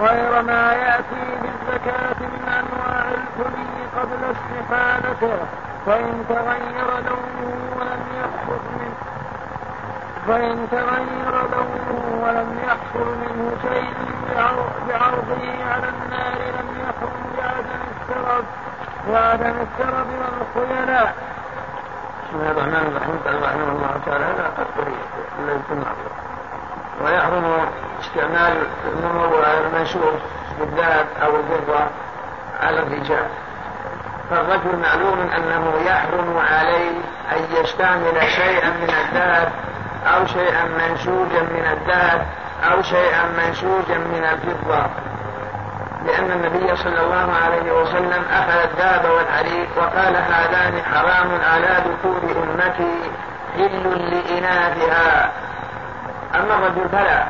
غير ما يأتي بالزكاة من أنواع الحلي قبل استحالته فإن تغير لونه ولم يحصل منه فإن تغير لونه ولم يحصل منه شيء بعرضه على النار لم يحرم بعدم السرب وعدم السرب والخيلاء. بسم الله الرحمن الرحيم. قال رحمه الله تعالى لا قدر الا المعروف ويحرم استعمال المنشور بالذهب أو الفضه على الرجال. فالرجل معلوم أنه يحرم عليه أن يستعمل شيئا من الذهب أو شيئا منسوجا من الذهب أو شيئا منسوجا من الفضه لأن النبي صلى الله عليه وسلم أخذ الذهب والحرير وقال هذان حرام على ذكور أمتي حل لإناثها. أما الرجل فلا.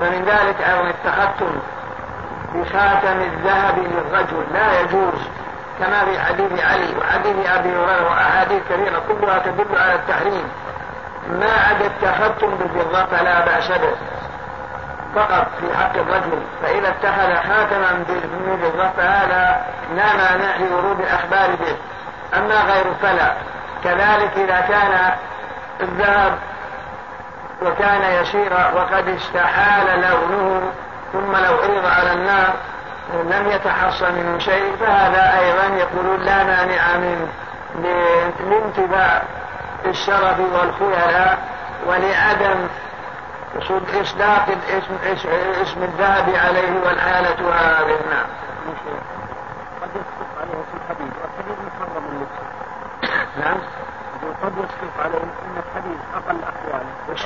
فمن ذلك أيضا التختم بخاتم الذهب للرجل. لا يجوز. كما في حديث علي وحديث أبي هريرة وأحاديث كثيرة كلها تدل على التحريم. ما عدا التختم بالفضة فلا بأس به. فقط في حق الرجل. فإذا اتخذ خاتما بالفضة فهذا لا مانع لورود الأخبار به. أما غير فلا. كذلك إذا كان الذهب وكان يسيرا وقد استحال لونه ثم لو عرض على النار لم يتحصل منه شيء فهذا أيضا يقولون لا مانع منه لانتباع الشرف والخيلاء ولعدم إصداق الاسم اسم الذهب عليه والحالة هذه نعم. قد يسقط عليه في الحديد والحديد محرم اللبس. نعم. قد يسقط عليه ان الحديد أقل احواله. وش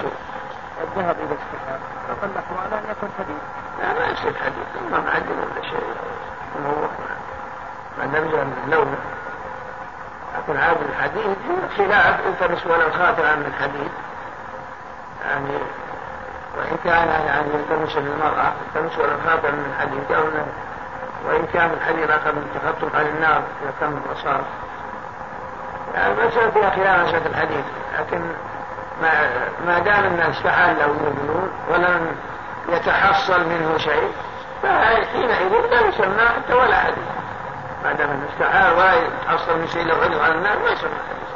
الذهب اذا استحال أقل احواله ان يكون حديد. لا ما يصير حديد ما معدن ولا شيء ما دام لونه لكن عاد الحديد خلاف التمس ولو خاتم من حديد يعني وإن كان يعني يلتمس للمرأة يلتمس ولو خاتم من حديد أو وإن كان الحديد أخذ من تخطب على النار إذا كان الرصاص يعني المسألة فيها خلاف مسألة الحديد لكن ما ما دام الناس له يؤمنون ولم يتحصل منه شيء فحينئذ لا يسمى حتى ولا حديث. ما دام انه استحال ولا يتحصل من شيء لو عرض على الناس ما يسمى حديث.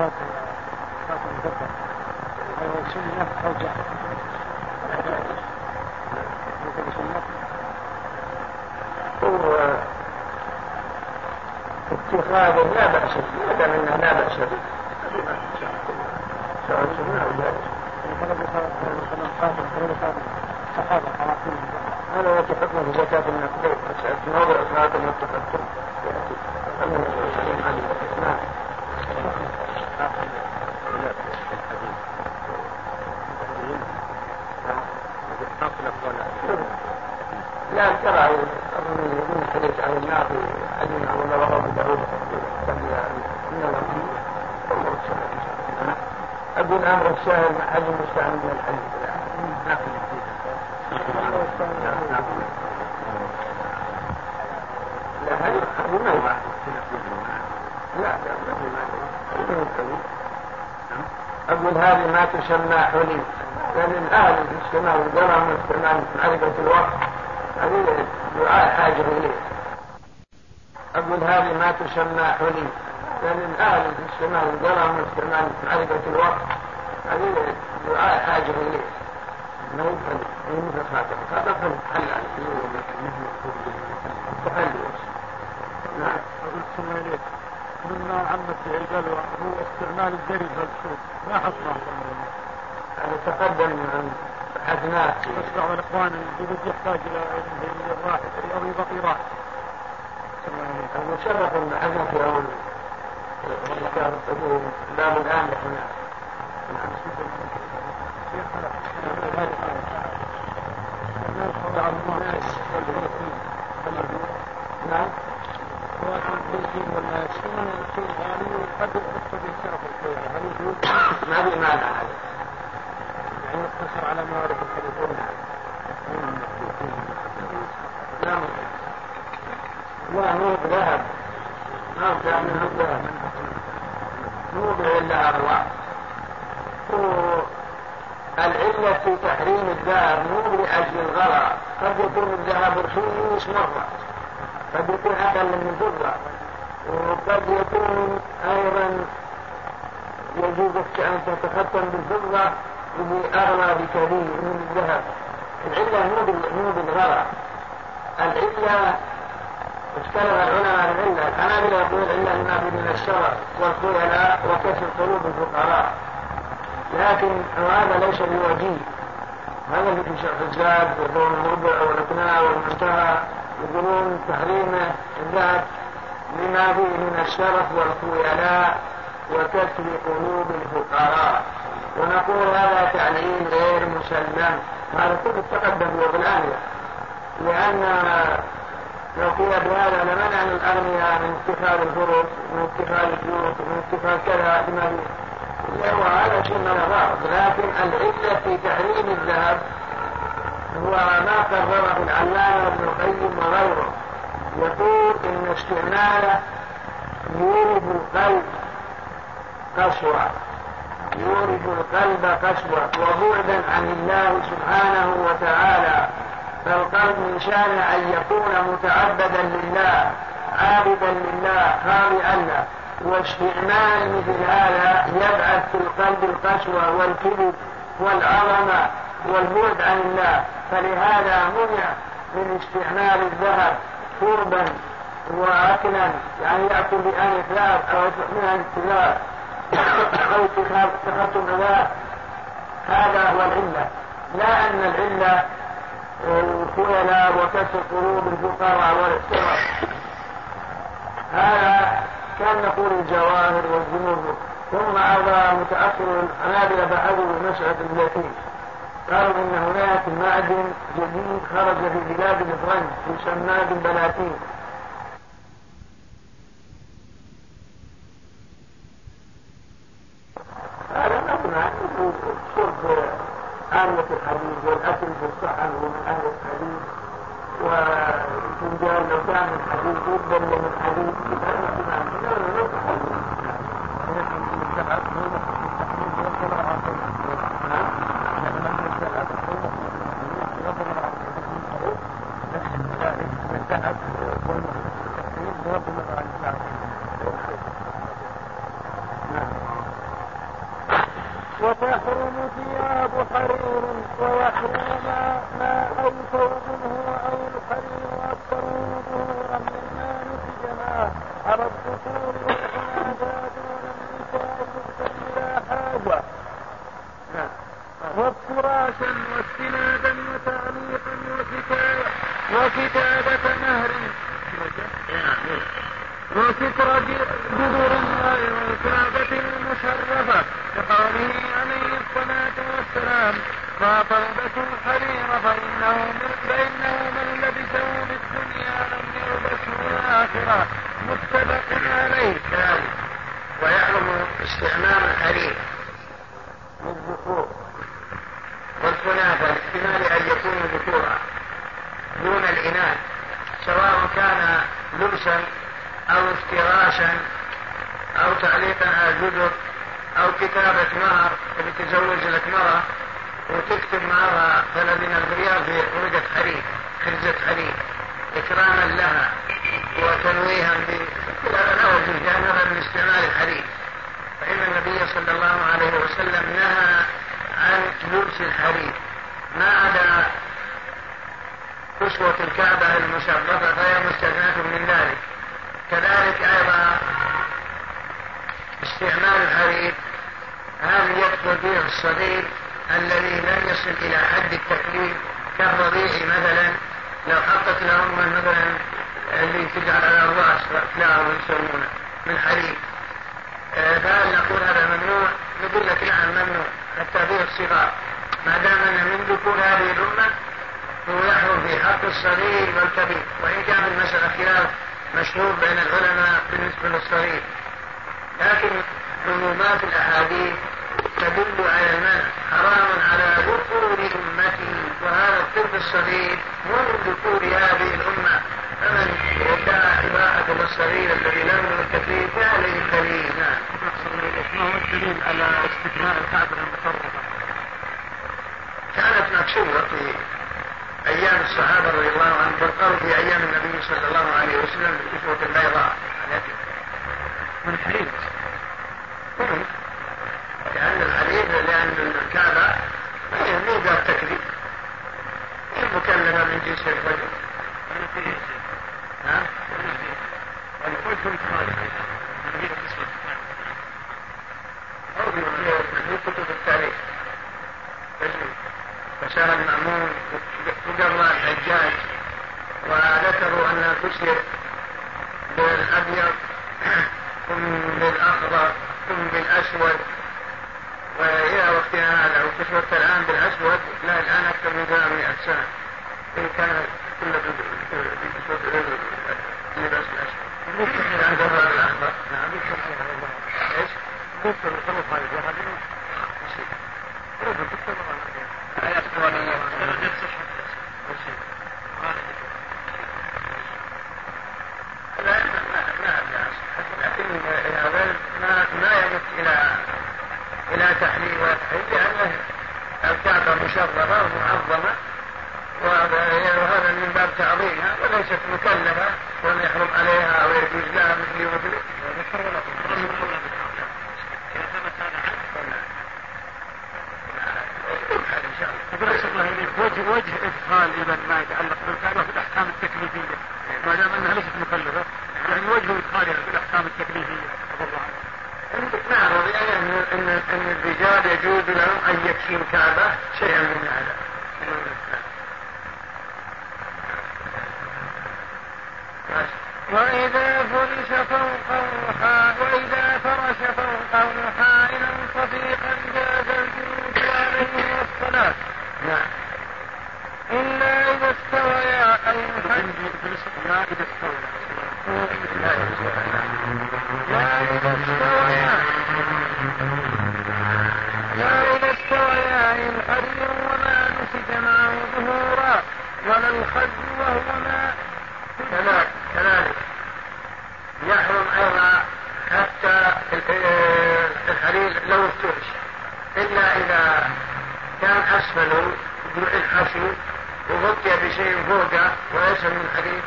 صلاة صلاة الفطر هل هو سنة أو جهل؟ اتخاذه لا بأس به ما دام انه لا بأس به سواء سنة أو جائز هذا يأتي حكمه زكاة النقدين موضع صلاة التقدم يأتي أما العليم لا ترى أظن من حديث عن في عن الله وهو بداود من أقول أمر الشاهد مع حد مستعمل من الحديث. لا هذه ما لا أقول هذه ما تسمى حلي لأن الأهل الاجتماع والجمع من استعمال معرفة الوقت. هذه حاجة إليه أقول هذه ما تسمى حلي لأن الأهل الاجتماع والجمع من استعمال معرفة الوقت هذه دعاء حاجة إليه ما أي مثل خاتم خاتم حل حل تحل نعم أقول إليك مما عمت به البلوى هو استعمال الجري في السوق ما حصل هذا تقدم عن بس بعض الإخوان يقول يحتاج إلى راحة أو يبقي راحة المشرف بحثنا في أول كتاب باب الآن هنا نعم نعم. ما في مانع هذا. يعني يقتصر على ما ورد الحديث نعم. وهو ذهب ما كان منه ذهب مو إلا أروع. العلة في تحريم الذهب مو لأجل الغرى قد يكون الذهب رخيص مرة. قد يكون أقل من الفضة وقد يكون أيضا يجوز أن تتختم بالفضة بأغلى بكثير من الذهب العلة مو بالغرى العلة اختلف العلماء العلة الحنابلة يقول العلة النابل من الشرع والخيلاء وكسر قلوب الفقراء. لكن هذا ليس بوجيه. هذا في شرح الزاد وقول المربع والإقناع والمنتهى يقولون تحريم الذهب لما فيه من الشرف والخيلاء وكسر قلوب الفقراء. ونقول هذا تعليم غير مسلم. هذا كله تقدم وبالآية لأن لو قيل بهذا لمنع الأغنياء من اتخاذ الفرص من اتخاذ البيوت من اتخاذ كذا لما وهذا شيء من الغرض. لكن العلة في تحريم الذهب هو ما قرره العلامة ابن القيم وغيره. يقول إن استعماله يورد القلب قسوة. يورد القلب قسوة وبعدا عن الله سبحانه وتعالى. فالقلب من شان أن يكون متعبدا لله عابدا لله خاضعا له. واستعمال مثل هذا يبعث في القلب القسوة والكذب والعظمة والبعد عن الله. فلهذا منع من استعمال الذهب شربا واكلا يعني يأكل بأن ثلاث أو من ثلاث أو تخطم ذات هذا هو العلة. لا أن العلة الخيلاء وكسر قلوب الفقراء والاحترام هذا كان نقول الجواهر والجمهور ثم أضى متأخر الحنابلة بحثوا مسألة اليتيم قالوا إن هناك معدن جديد خرج في بلاد الفرنج يسمى بالبلاتين الاحاديث تدل على المنع حرام على ذكور أمتي وهذا الطفل الصغير من ذكور هذه الأمة. فمن ادعى اباحه للصغير الذي لم التكليف فعليه الدليل نعم. ما هو الدليل على استثناء الكعبة المشرفه؟ كانت مكسوره في أيام الصحابة رضي الله عنهم بل في أيام النبي صلى الله عليه وسلم بالكسوه البيضاء. من حرير لأن لأن الكعبة مو ذات تكليف هي مكلفة من جنس الرجل نعم أو في كتب التاريخ. المأمون الحجاج وذكروا أن كسر بالأبيض ثم بالأخضر ثم بالأسود وإلى وقتنا هذا وكسوت الآن بالأسود لا الآن أكثر من 800 سنة. إن كان كل بكسوة اللباس الأسود عند الأخضر نعم إيش؟ ممكن يخطو لا لا لا لكن هذا ما ما يمت إلى إلى لأنه الكعبة مشرفة ومعظمة وهذا من باب تعظيمها وليست مكلفة ولا يحرم عليها أو يجوز لها مثل مثل وجه وجه إدخال اذا ما يتعلق بالكعبه في الأحكام التكليفية. ما دام أنها ليست مكلفة يعني وجه ادخالها في الأحكام التكليفية. نعم ان ان إن الرجال يجوز لهم أن يكفي الكعبه شيئا من هذا وإذا فرش فوقه وإذا فرش فوقه حائلا صديقا جاز الجلوس عليه والصلاة. نعم. إلا إذا استويا أي لا إذا استويا. لا استويا لا إذا استويا الحرير وما نسج معه ظهورا ولا الخد وهو ما كذلك يحرم أيضا حتى الحرير لو افترش إلا إذا كان أسفله الحشو وغطي بشيء فوقه وليس من الحديد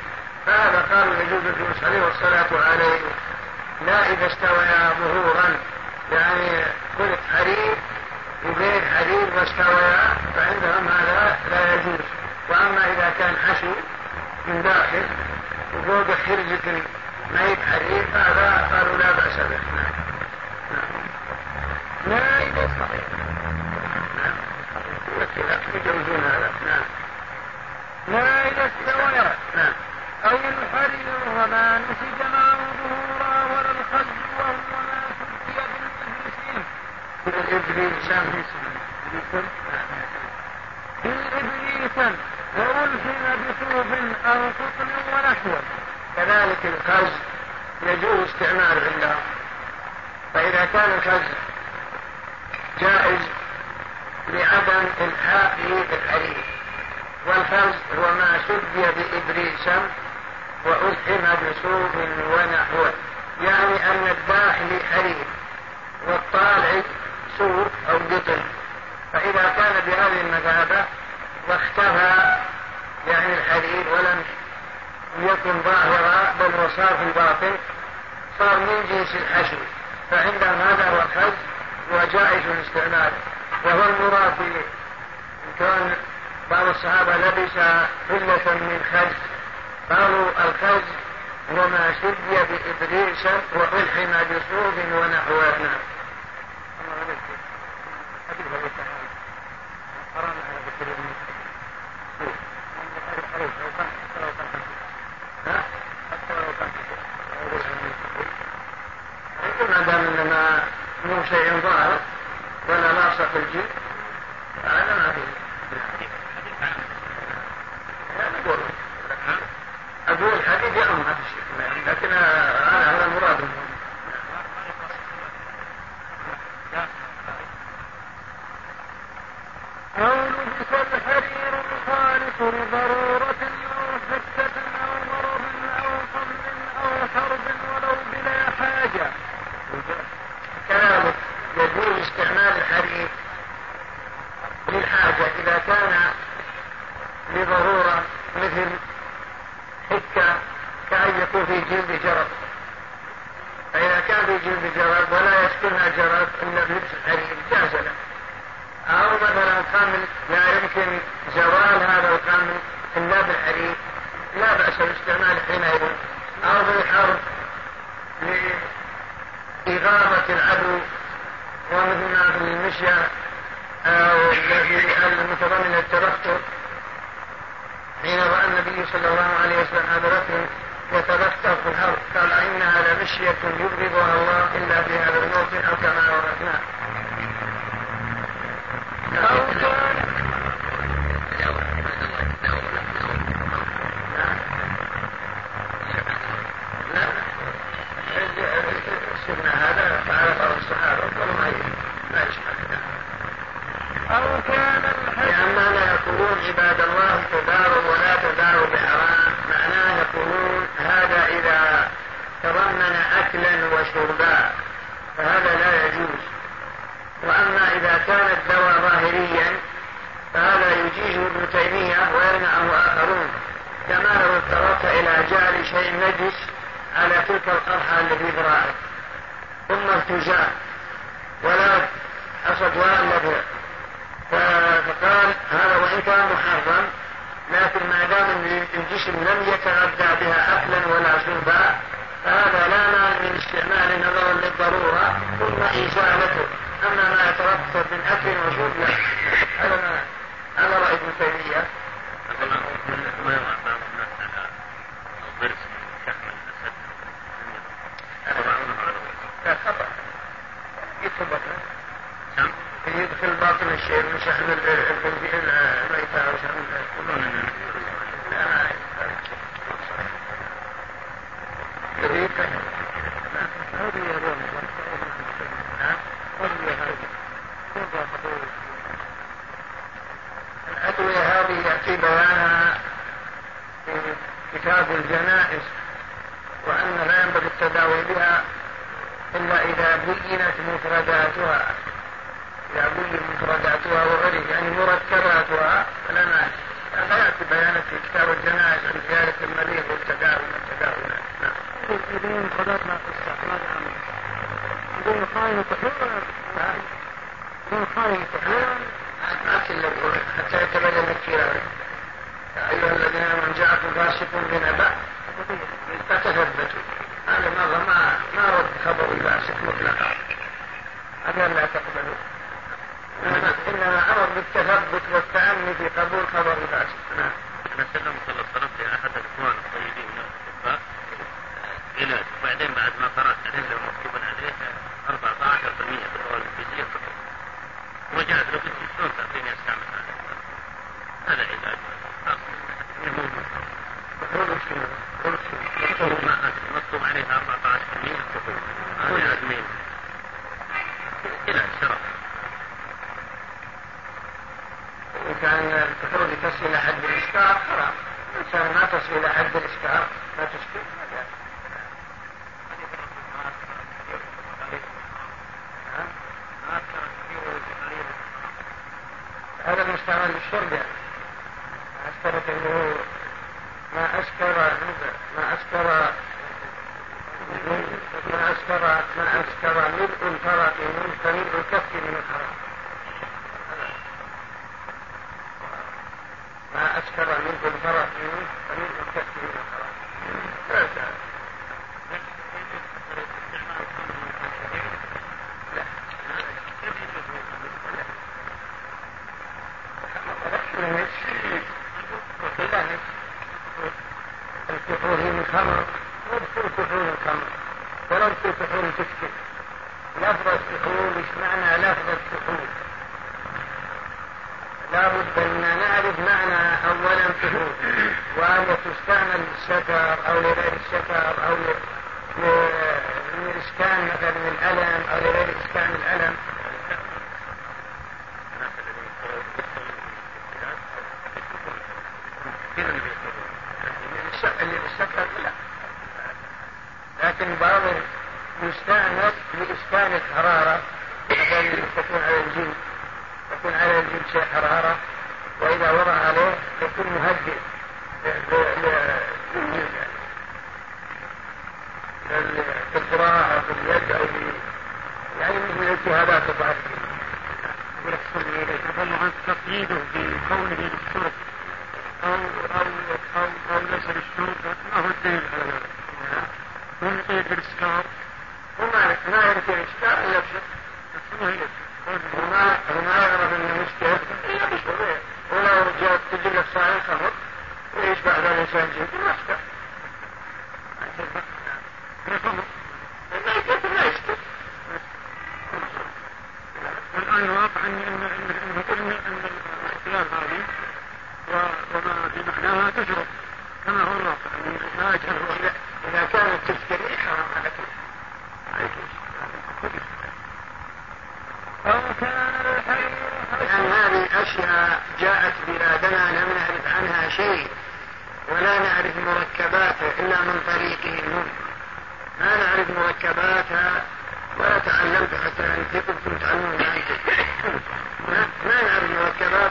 قالوا يجوز الجلوس عليه والصلاة عليه لا إذا استويا ظهورا يعني خلق حرير وغير حرير واستويا فعندهم هذا لا يجوز وأما إذا كان حشو من داخل وفوق خرجة ما حرير فهذا قالوا لا بأس به نعم لا إذا نعم يجوزون هذا نعم لا إذا استوى نعم أو الحرير وما نسج معه ظهورا ولا الخز وهو ما سكي بالإبريسين بالإبريسين بالإبريسين وألحم بصوف أو قطن ونحوه كذلك الخز يجوز استعماله عنده فإذا كان الخز جائز لعدم إلحاقه بالحرير. والخز هو ما شدي بإبريسا وألحم بصوف ونحوه. يعني أن الداخل حرير والطالع سوق أو قطن فإذا كان بهذه المثابة واختفى يعني الحرير ولم يكن ظاهرا بل وصار في الباطن صار من جنس الحشو. فعندهم هذا هو الخز وجائز الاستعمال. وهو المراد كون بعض الصحابة لبس حلة من خز قالوا الخز هو ما شدي بإبريس وألحم بصوف ونحوه نعم ما دام انما مو شيء ظاهر ولا لاصق الجلد فهذا ما فيه أقول أقول الحديد يعم هذا الشيء لكن هذا المراد أو لبس الحرير الخالص لضرورة أو حسة أو مرض أو قمر أو حرب ولو بلا حاجة كذلك يجوز استعمال الحرير للحاجة إذا كان لضرورة مثل حكة كأن يكون في جلد جرب فإذا كان في جلد جرب ولا يسكنها جرب إلا بلبس الحرير جاز له أو مثلا قمل لا يمكن زوال هذا القمل إلا بالحرير لا بأس بالاستعمال حينئذ أو بالحرب لإغاظة العدو ومثل ما في المشية أو الذي المتضمن التبختر حين رأى النبي صلى الله عليه وسلم هذا الرجل يتبختر في الحرب قال إنها لمشية يبغضها الله إلا في هذا الموطن أو كما ورثناه شفنا هذا فعل بعض الصحابة قالوا ما ما يشبه أو كان الحج لأننا يقولون عباد الله تداروا ولا تداروا بحرام معناه يقولون هذا إذا تضمن أكلا وشربا فهذا لا يجوز. وأما إذا كان الدواء ظاهريا فهذا يجيزه ابن تيمية ويمنعه آخرون. كما لو اضطررت إلى جعل شيء نجس على تلك القرحة التي برأت ثم ارتجاع ولا حصد ولا فقال هذا وإن كان محرم لكن ما دام الجسم لم يتغذى بها أكلا ولا شربا فهذا لا مانع من استعمال نظرا للضرورة ثم إزالته. أما ما يترتب من أكل وشرب هذا ما رأي ابن تيمية ما يضع بعض الناس على ضرس من شحم الأسد يضعونه على الوجه لا خطأ يدخل بطنه نعم يدخل باطن الشيء من شحم الخنزير الميتة أو شحم الأدوية هذه يأتي بيانها في كتاب الجنائز وأن لا ينبغي التداوي بها إلا إذا بينت مفرداتها إذا بين مفرداتها وغيره يعني مركباتها فلا مانع هذا يأتي بيانا في كتاب الجنائز عن زيادة المريض والتداوي والتداوي نعم. يدين خلقنا في خاينة حيوان يدين خاينة حيوان ما كل حتى يتبين الكلام. يا أيها الذين آمنوا جاءكم فاسق بنبأ فتثبتوا. هذا ما ما رد خبر الفاسق مطلقا. هذا لا تقبلوا بالتثبت والتأني في قبول خبر البعث نعم. أنا سلم صلى الله عليه وسلم أحد الإخوان الطيبين من الأطباء علاج وبعدين بعد ما قرأت عليه لو مكتوب عليه 14% بالدول الانجليزية فقط رجعت له قلت شلون تعطيني استعمل هذا؟ هذا علاج مطلوب عليه 14% إلى حد الإسكار خلاص الإنسان ما تصل إلى حد الإسكار ما تسكر هذا المستعمل للشرب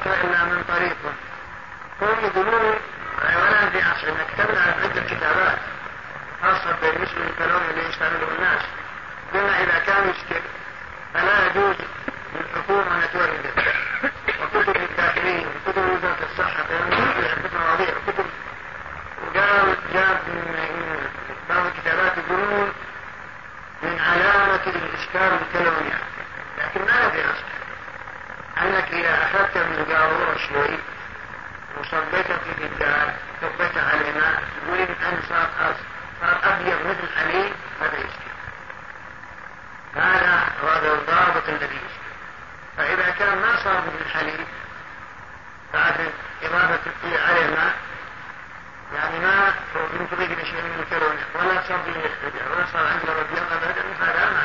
إلا من طريقهم هم يقولون ولا في عصرنا كتبنا عدة كتابات. خاصة بالنسبة للكلام اللي يستعمله الناس. قلنا إذا كان يشتري فلا يجوز للحكومة أن تورد وكتب الداخلين وكتب وزارة الصحة كتب مواضيع. وكتب وقال جاب من بعض الكتابات يقولون من علامة الإشكال الكلوي لكن ما في أصل أنك إذا أخذت من قارورة شوي وصبيتها في قدار صبيتها على ماء تقول أن صار صار أبيض مثل الحليب هذا يشكل هذا هذا الضابط الذي يشكل فإذا كان ما صار مثل الحليب بعد إضافة عليه ماء يعني ما من طريق شيء من الكرون ولا صار ولا صار عنده ربيع ابدا هذا ما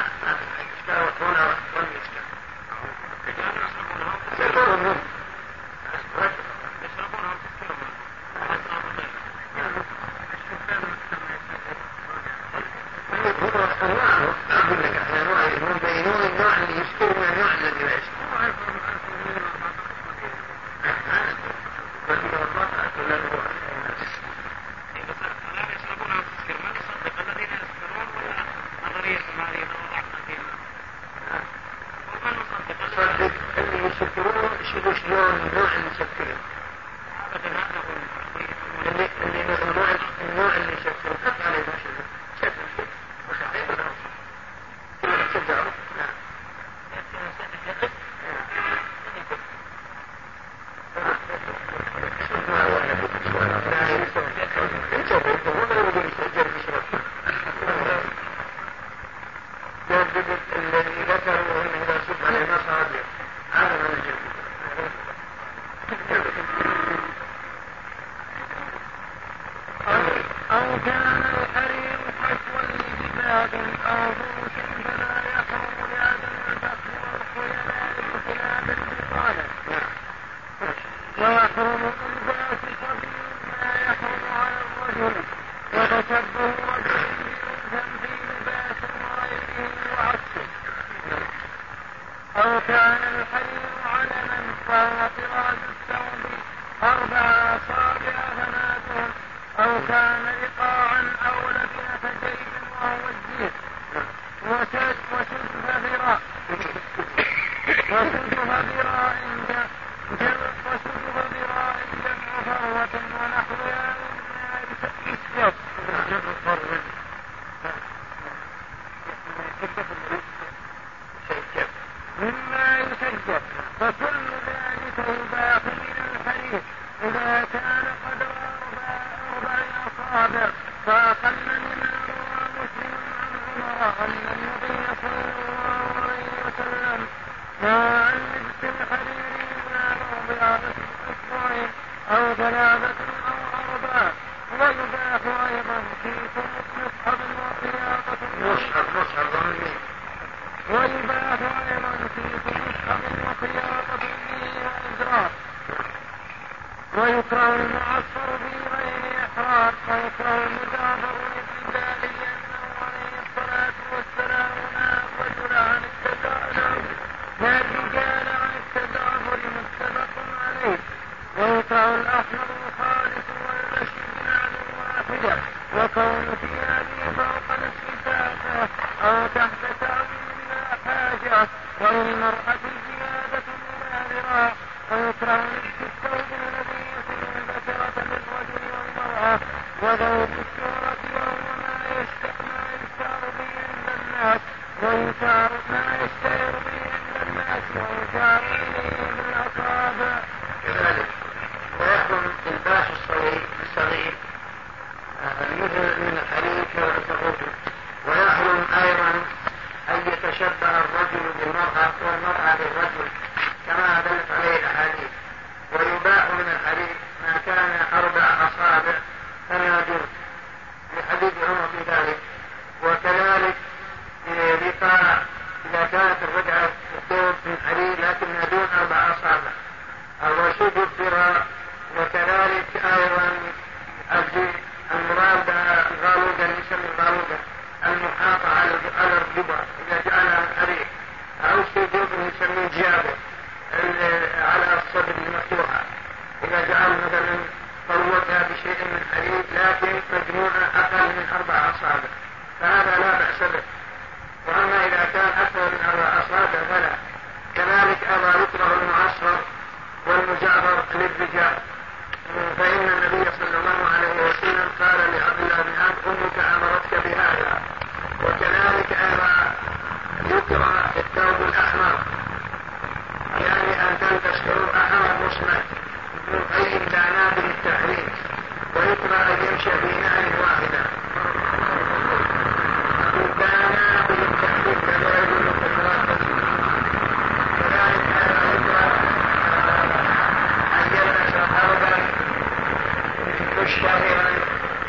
شارعا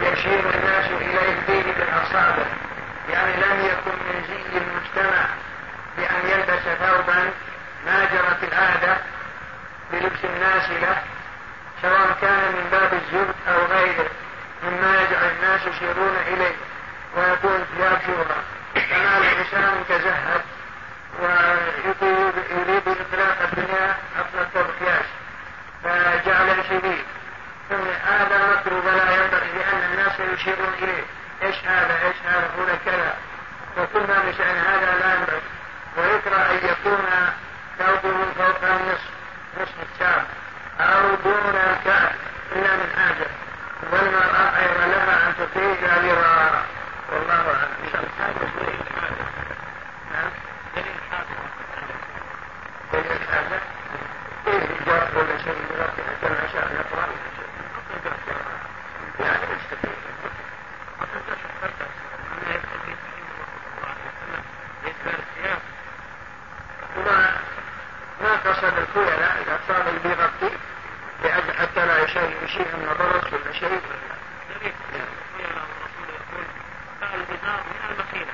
يشير الناس إليه فيه بالأصابع يعني لم يكن من زي المجتمع بأن يلبس ثوبا ما جرت العادة بلبس الناس له سواء كان من باب الزهد أو غيره مما يجعل الناس يشيرون إليه ويكون ثياب شهرة فما الإنسان تزهد ويريد إطلاق الدنيا عبر التضحيات فجعل شديد. ثم هذا سيشير إليه إيش هذا؟ إيش هذا؟ هنا كذا. وكنا بشأن هذا لا ينبغي ويكره أن يكون ثوبه فوق النصف نصف التام أو دون الكعب إلا من حاجة. والمرأة أيضا لها أن تطيل لرا والله أعلم. إن شاء نعم. دليل حاجة دليل حاجة اغتسل الكلى إذا صار بيغطي حتى لا يشيء شيء من الضرس ولا شيء. جميل. نعم. الرسول يقول البزار من المخيلة.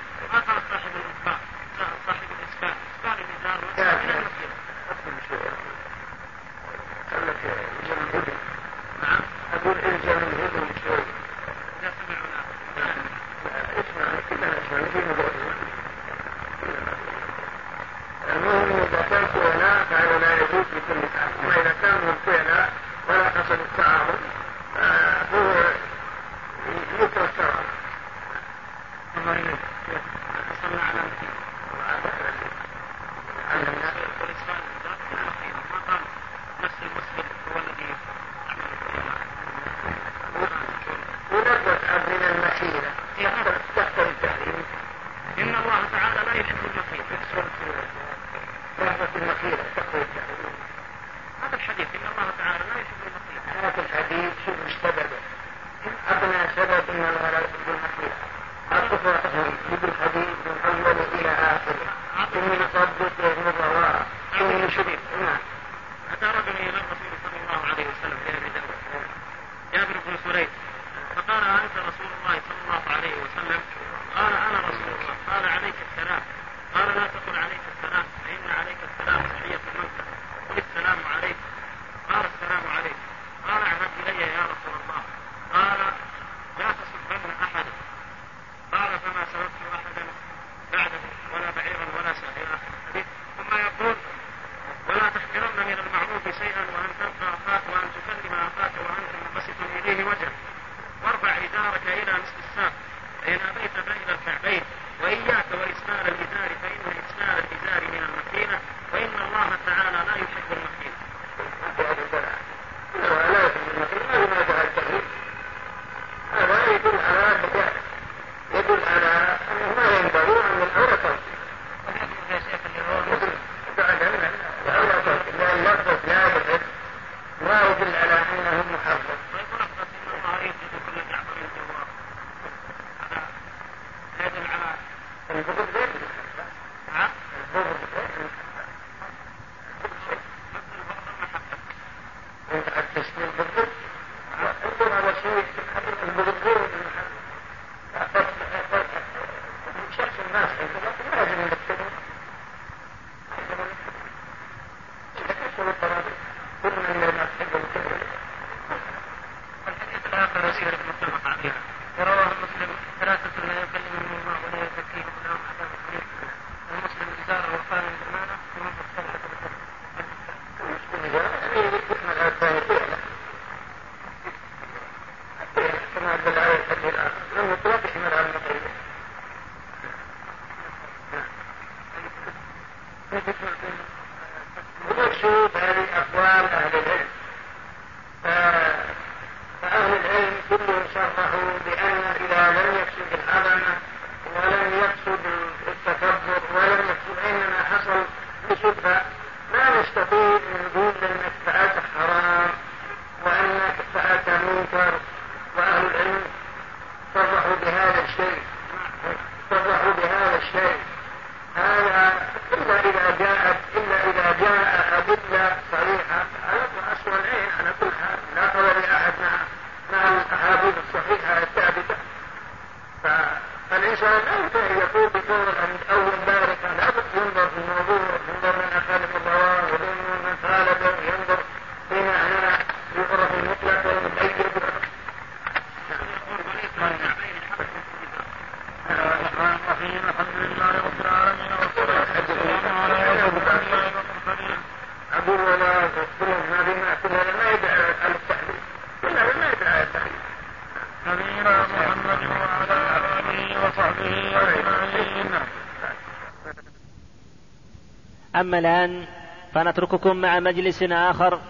أما الآن فنترككم مع مجلس آخر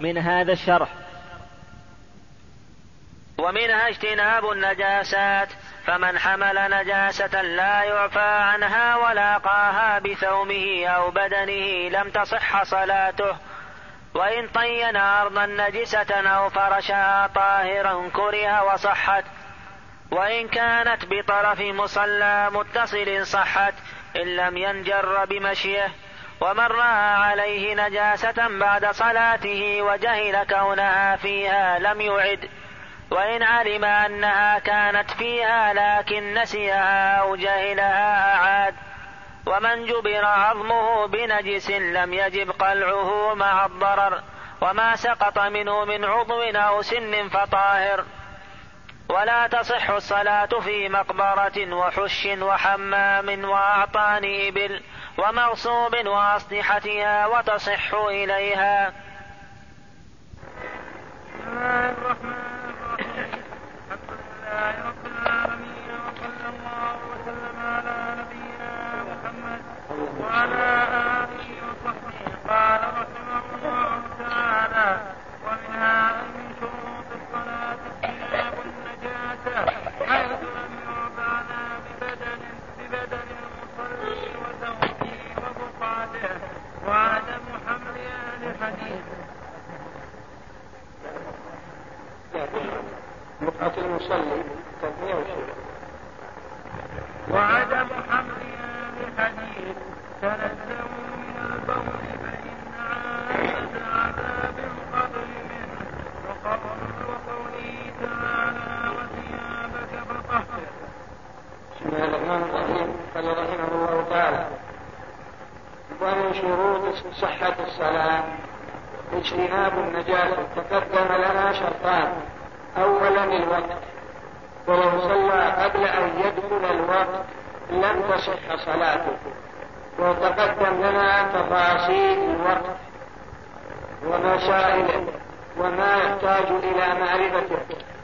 من هذا الشرح. ومنها اجتناب النجاسات فمن حمل نجاسة لا يعفى عنها ولاقاها بثومه أو بدنه لم تصح صلاته. وإن طين أرضا نجسة أو فرشها طاهرا كره وصحت. وإن كانت بطرف مصلى متصل صحت إن لم ينجر بمشيه. ومن رأى عليه نجاسة بعد صلاته وجهل كونها فيها لم يعد. وإن علم أنها كانت فيها لكن نسيها أو جهلها أعاد. ومن جبر عظمه بنجس لم يجب قلعه مع الضرر. وما سقط منه من عضو أو سن فطاهر. ولا تصح الصلاة في مقبرة وحش وحمام وأعطان إبل ومغصوب وأصلحتها وتصح إليها. بسم الله الرحمن الرحيم. الحمد لله قال رحمه الله تعالى ومن شروط صحة الصلاة اجتناب النجاسة تقدم لنا شرطان أولا الوقت ولو صلى قبل أن يدخل الوقت لم تصح صلاته وتقدم لنا تفاصيل الوقت ومسائله وما يحتاج إلى معرفته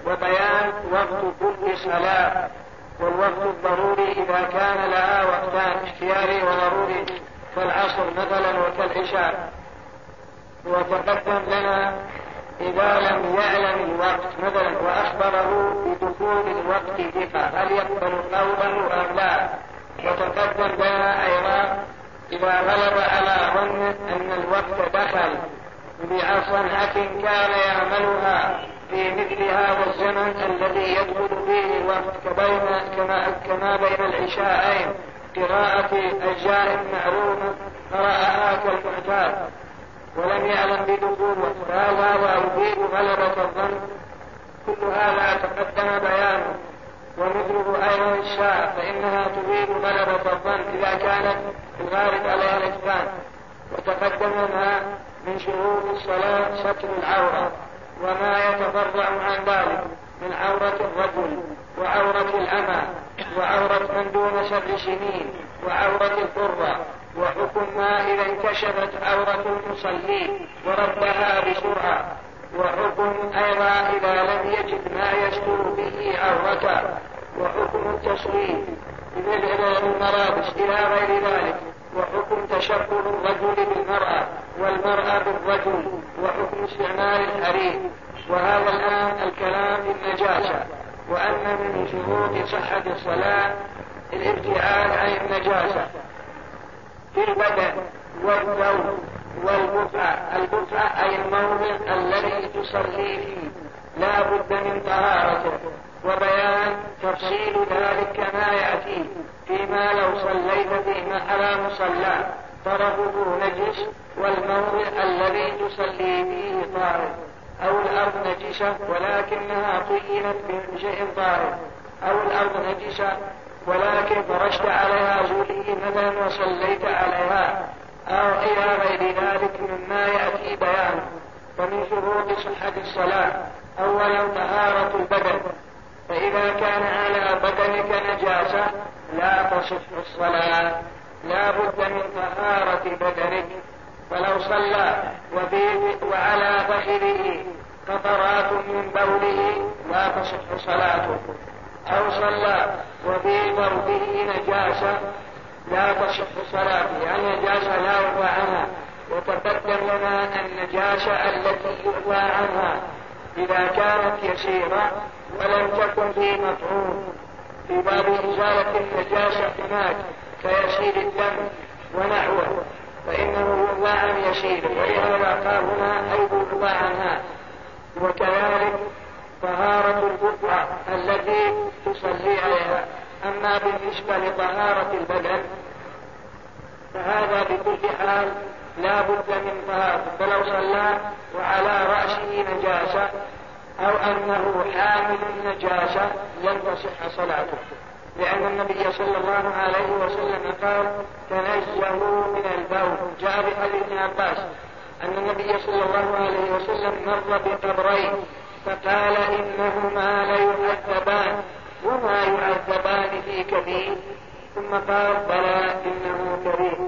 وبيان وقت كل صلاة والوقت الضروري إذا كان لها وقتان اختياري وضروري كالعصر مثلا وكالعشاء. وتقدم لنا إذا لم يعلم الوقت مثلا وأخبره بدخول الوقت ثقة هل يقبل قوله أم لا؟ وتقدم لنا أيضا إذا غلب على ظن أن الوقت دخل بصنعة كان يعملها؟ في مثل هذا الزمن الذي يدخل فيه الوقت كبين كما, كما بين العشاءين. قراءة أجزاء معلومة قرأها كالمعتاد ولم يعلم بدخول وقت هذا يفيد غلبة الظن. كل هذا تقدم بيانه. ومثله أيضا الشاء فإنها تفيد غلبة الظن إذا كانت الغالب عليها الإتقان. وتقدم ما من شروط الصلاة ستر العورة. وما يتفرع عن ذلك من عورة الرجل وعورة الأمة وعورة من دون سبع سنين وعورة القرة وحكم ما إذا انكشفت عورة المصلي وردها بسرعة وحكم أيضا إذا لم يجد ما يستر به عورته وحكم التصوير إلى الملابس إلى غير ذلك. وحكم تشكل الرجل بالمرأة والمرأة بالرجل وحكم استعمال الحرير. وهذا الآن الكلام بالنجاسة وأن من شروط صحة الصلاة الابتعاد عن النجاسة. في البدن والثوب والبقعة البقعة أي الموضع الذي تصلي فيه. لا بد من طهارته. وبيان تفصيل ذلك كما يأتي فيما لو صليت فيه على مصلى طرفه نجس والموضع الذي تصلي فيه طاهر. أو الأرض نجسة ولكنها طينت بشيء طاهر. أو الأرض نجسة ولكن فرشت عليها زولي مثلا وصليت عليها. أو إلى غير ذلك مما يأتي بيانه فمن شروط صحة الصلاة. أولا طهارة البدن. فإذا كان على بدنك نجاسة لا تصح الصلاة. لا بد من طهارة بدنك فلو صلى وفيه وعلى فخذه قطرات من بوله لا تصح صلاته. أو صلى وفي ضربه نجاسة لا تصح صلاته. نجاسة لا يقوى عنها؟ وتقدم لنا النجاسة التي يقوى عنها. إذا كانت يسيرة ولم تكن في مطعوم في باب إزالة النجاسة هناك كيسير الدم ونحوه فإنه يرضى عن يسير ولهذا قال هنا أيضا يرضى عنها. وكذلك طهارة البقعة التي تصلي عليها. أما بالنسبة لطهارة البدن فهذا بكل حال لا بد من طهارة. فلو صلى وعلى رأسه نجاسة أو أنه حامل النجاسة لن تصح صلاته. لأن النبي صلى الله عليه وسلم قال تنزهوا من البول جاء بحديث ابن عباس أن النبي صلى الله عليه وسلم مر بقبرين فقال إنهما ليعذبان وما يعذبان في كبير ثم قال بلى إنه كبير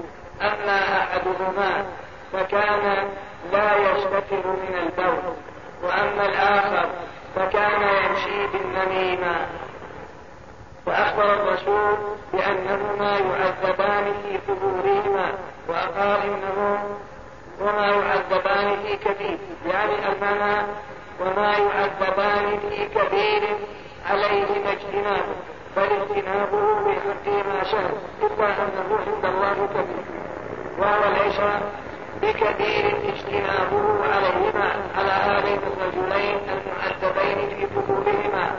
أما أحدهما فكان لا يستتر من البول. وأما الآخر فكان يمشي بالنميمة. وأخبر الرسول بأنهما يعذبان في قبورهما وقال إنه وما يعذبان في كبير يعني أننا وما يعذبان في كبير عليهما اجتناب بل اجتنابه بحق ما شاء إلا أنه عند الله كبير. وهو ليس بكبير اجتنابه عليهما على هذين الرجلين المعذبين في قبورهما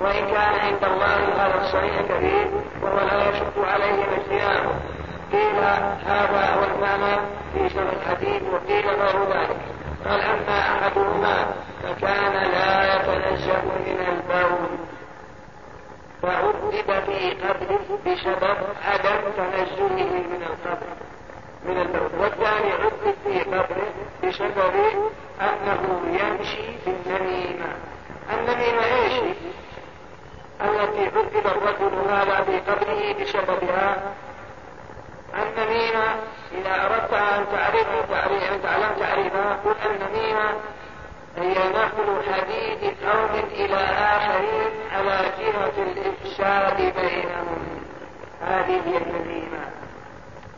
وإن كان عند الله هذا الصحيح كبير وهو لا يشق عليه الاجتناب قيل هذا هو المعنى في شرح الحديث وقيل غير ذلك. قال أما أحدهما فكان لا يتنزه من البول. فعذب في قبره بسبب عدم تنزهه من القبر. من البول والثاني عذب في قبره بسبب أنه يمشي في النميمة. النميمة إيش؟ التي عذب الرجل هذا في قبره بسببها النميمة إذا أردت أن تعرف أن تعلم تعريفها قل النميمة هي نقل حديث قوم إلى آخرين على جهة الإفساد بينهم. هذه هي النميمة.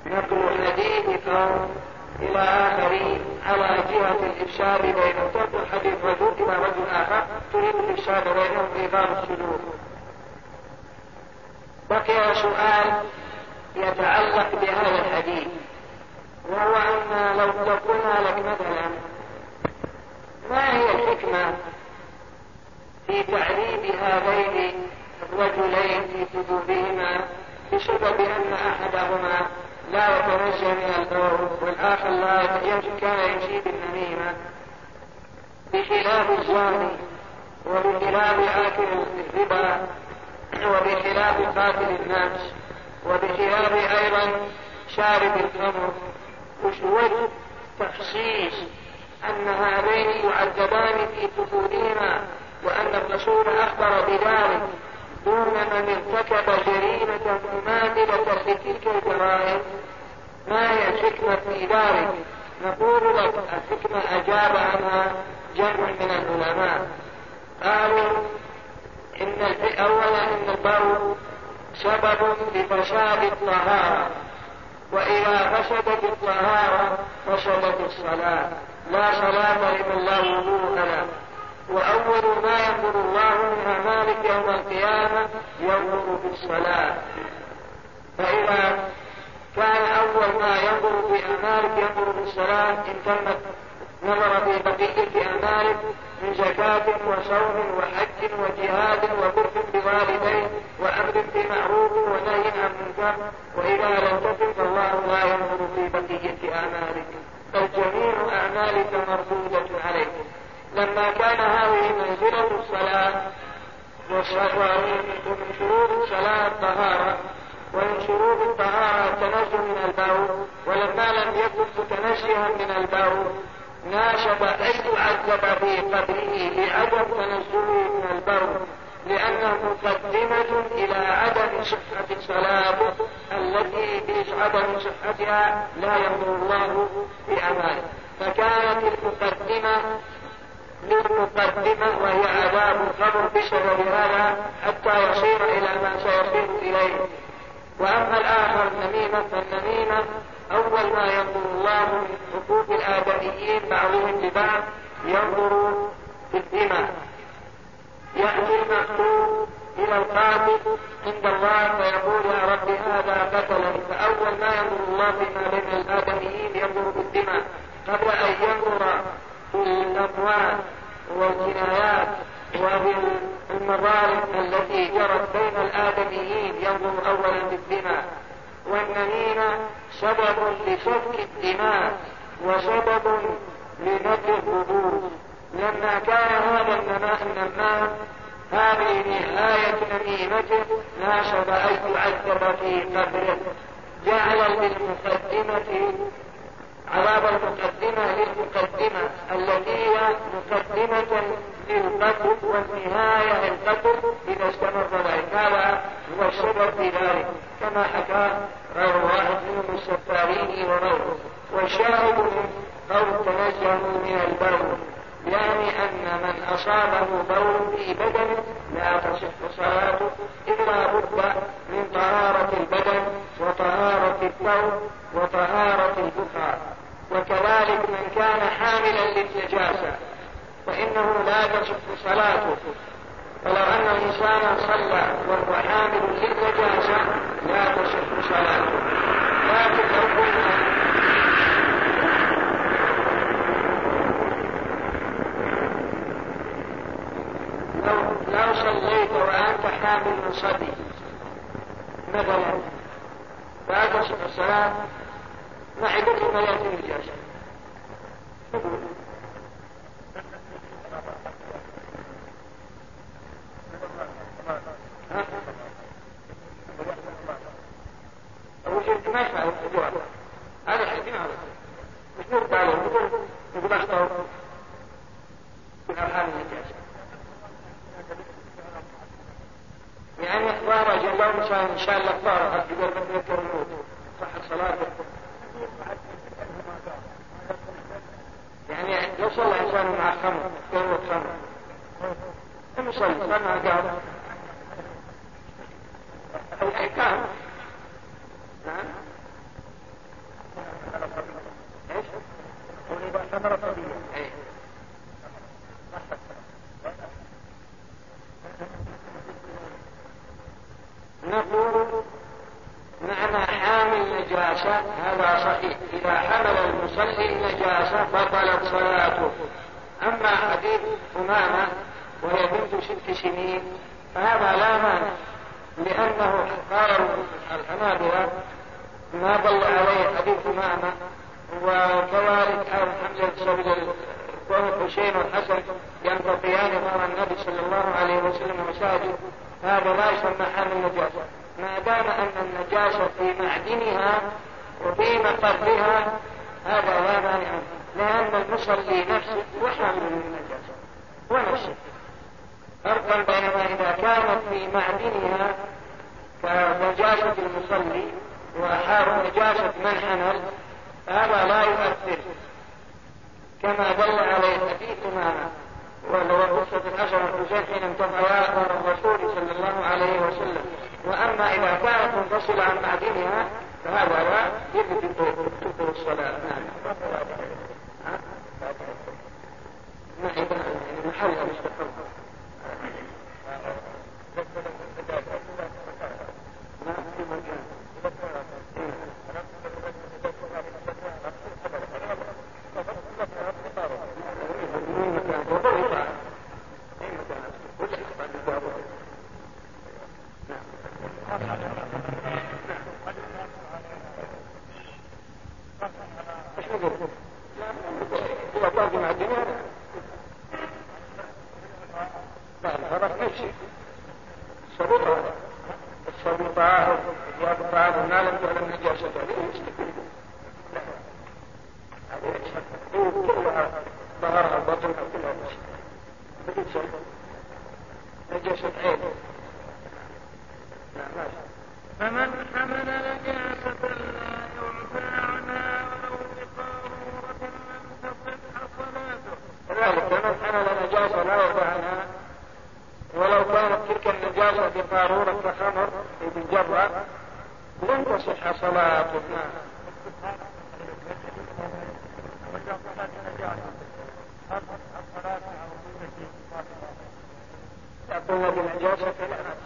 نقل حديث إلى آخرين. على جهة الإفساد بينهم تنقل حديث رجل إلى رجل آخر. تريد الإفساد بينهم باب السلوك بقي سؤال يتعلق بهذا الحديث. وهو أن لو قلنا لك مثلا ما هي الحكمة في تعريب هذين الرجلين في كتبهما بسبب أن أحدهما لا يتنزه من البول والآخر لا كان يمشي بالنميمة بخلاف الزاني وبخلاف آكل الربا وبخلاف قاتل الناس وبخلاف أيضا شارب الخمر وجه تخصيص أن هذين يعذبان في كفورهما وأن الرسول أخبر بذلك؟ دون من ارتكب جريمة مماثلة لتلك الجرائم ما هي الحكمة في ذلك؟ نقول لك الحكمة أجاب عنها جمع من العلماء قالوا إن أولا إن البول سبب لفساد الطهارة وإذا فسدت الطهارة فسدت الصلاة لا صلاة لمن لا وضوء له وأول ما ينظر الله من أعمالك يوم القيامة ينظر في الصلاة فإذا كان أول ما ينظر في أعمالك ينظر في الصلاة إن تمت نظر في بقية أعمالك من زكاة وصوم وحج وجهاد وبر بوالديه وأمر بمعروف ونهي عن منكر. وإذا لم تكن فالله لا ينظر في بقية أعمالك بل جميع أعمالك مردودة عليك. لما كان هذه منزلة الصلاة ومن شروط الصلاة الطهارة ومن شروط الطهارة التنزه من البول. ولما لم يكن متنزها من البول ناشب أن يعذب في قبره لعدم تنزله من البول. لأنه مقدمة إلى عدم صحة صلاته التي بعدم صحتها لا يمر الله بأمانه. فكانت المقدمة للمقدمة وهي عذاب القبر بسبب هذا حتى يصير إلى ما سيصير إليه. وأما الآخر النميمة فالنميمة أول ما ينظر الله من حقوق الآدميين بعضهم لبعض ينظر في الدماء. يأتي المقتول إلى القاتل عند الله فيقول يا رب هذا قتلني فأول ما ينظر الله فيما بين الآدميين ينظر في الدماء قبل أن ينظر في الأموال والجنايات وفي المظالم التي جرت بين الآدميين ينظر أولا في الدماء والنميمة سبب لسفك الدماء وسبب لنفي الحدود لما كان هذا النمام هذه نهاية نميمته ناسب أن يعذب في قبره. جعل للمقدمة عذاب المقدمة للمقدمة التي هي مقدمة للقتل والنهاية القتل إذا استمر ذلك هذا هو السبب في ذلك. كما حكى غير واحد منهم السفارين وغيره والشاهد من قول تنزه من البول. يعني أن من أصابه بول في بدنه لا تصح صلاته إلا بد من طهارة البدن وطهارة الثوب وطهارة البخار. وكذلك من كان حاملا للنجاسة فإنه لا تصح صلاته. ولو أن الإنسان صلى وهو حامل للنجاسة لا تصح صلاته. لكن لو قلنا لو لو صليت وأنت حامل من مثلا بعد الصلاة ما عندك ما يأتي كلها كلها نجسة نجسة نجسة فمن حمل نجاسة لا يعفى عنها ولو بقارورة لم تصح صلاته كذلك فمن حمل نجاسة لا يعفى عنها ولو كانت تلك النجاسة بقارورة خمر بجرة لم تصح صلاته نعم أن بالنجاسة لا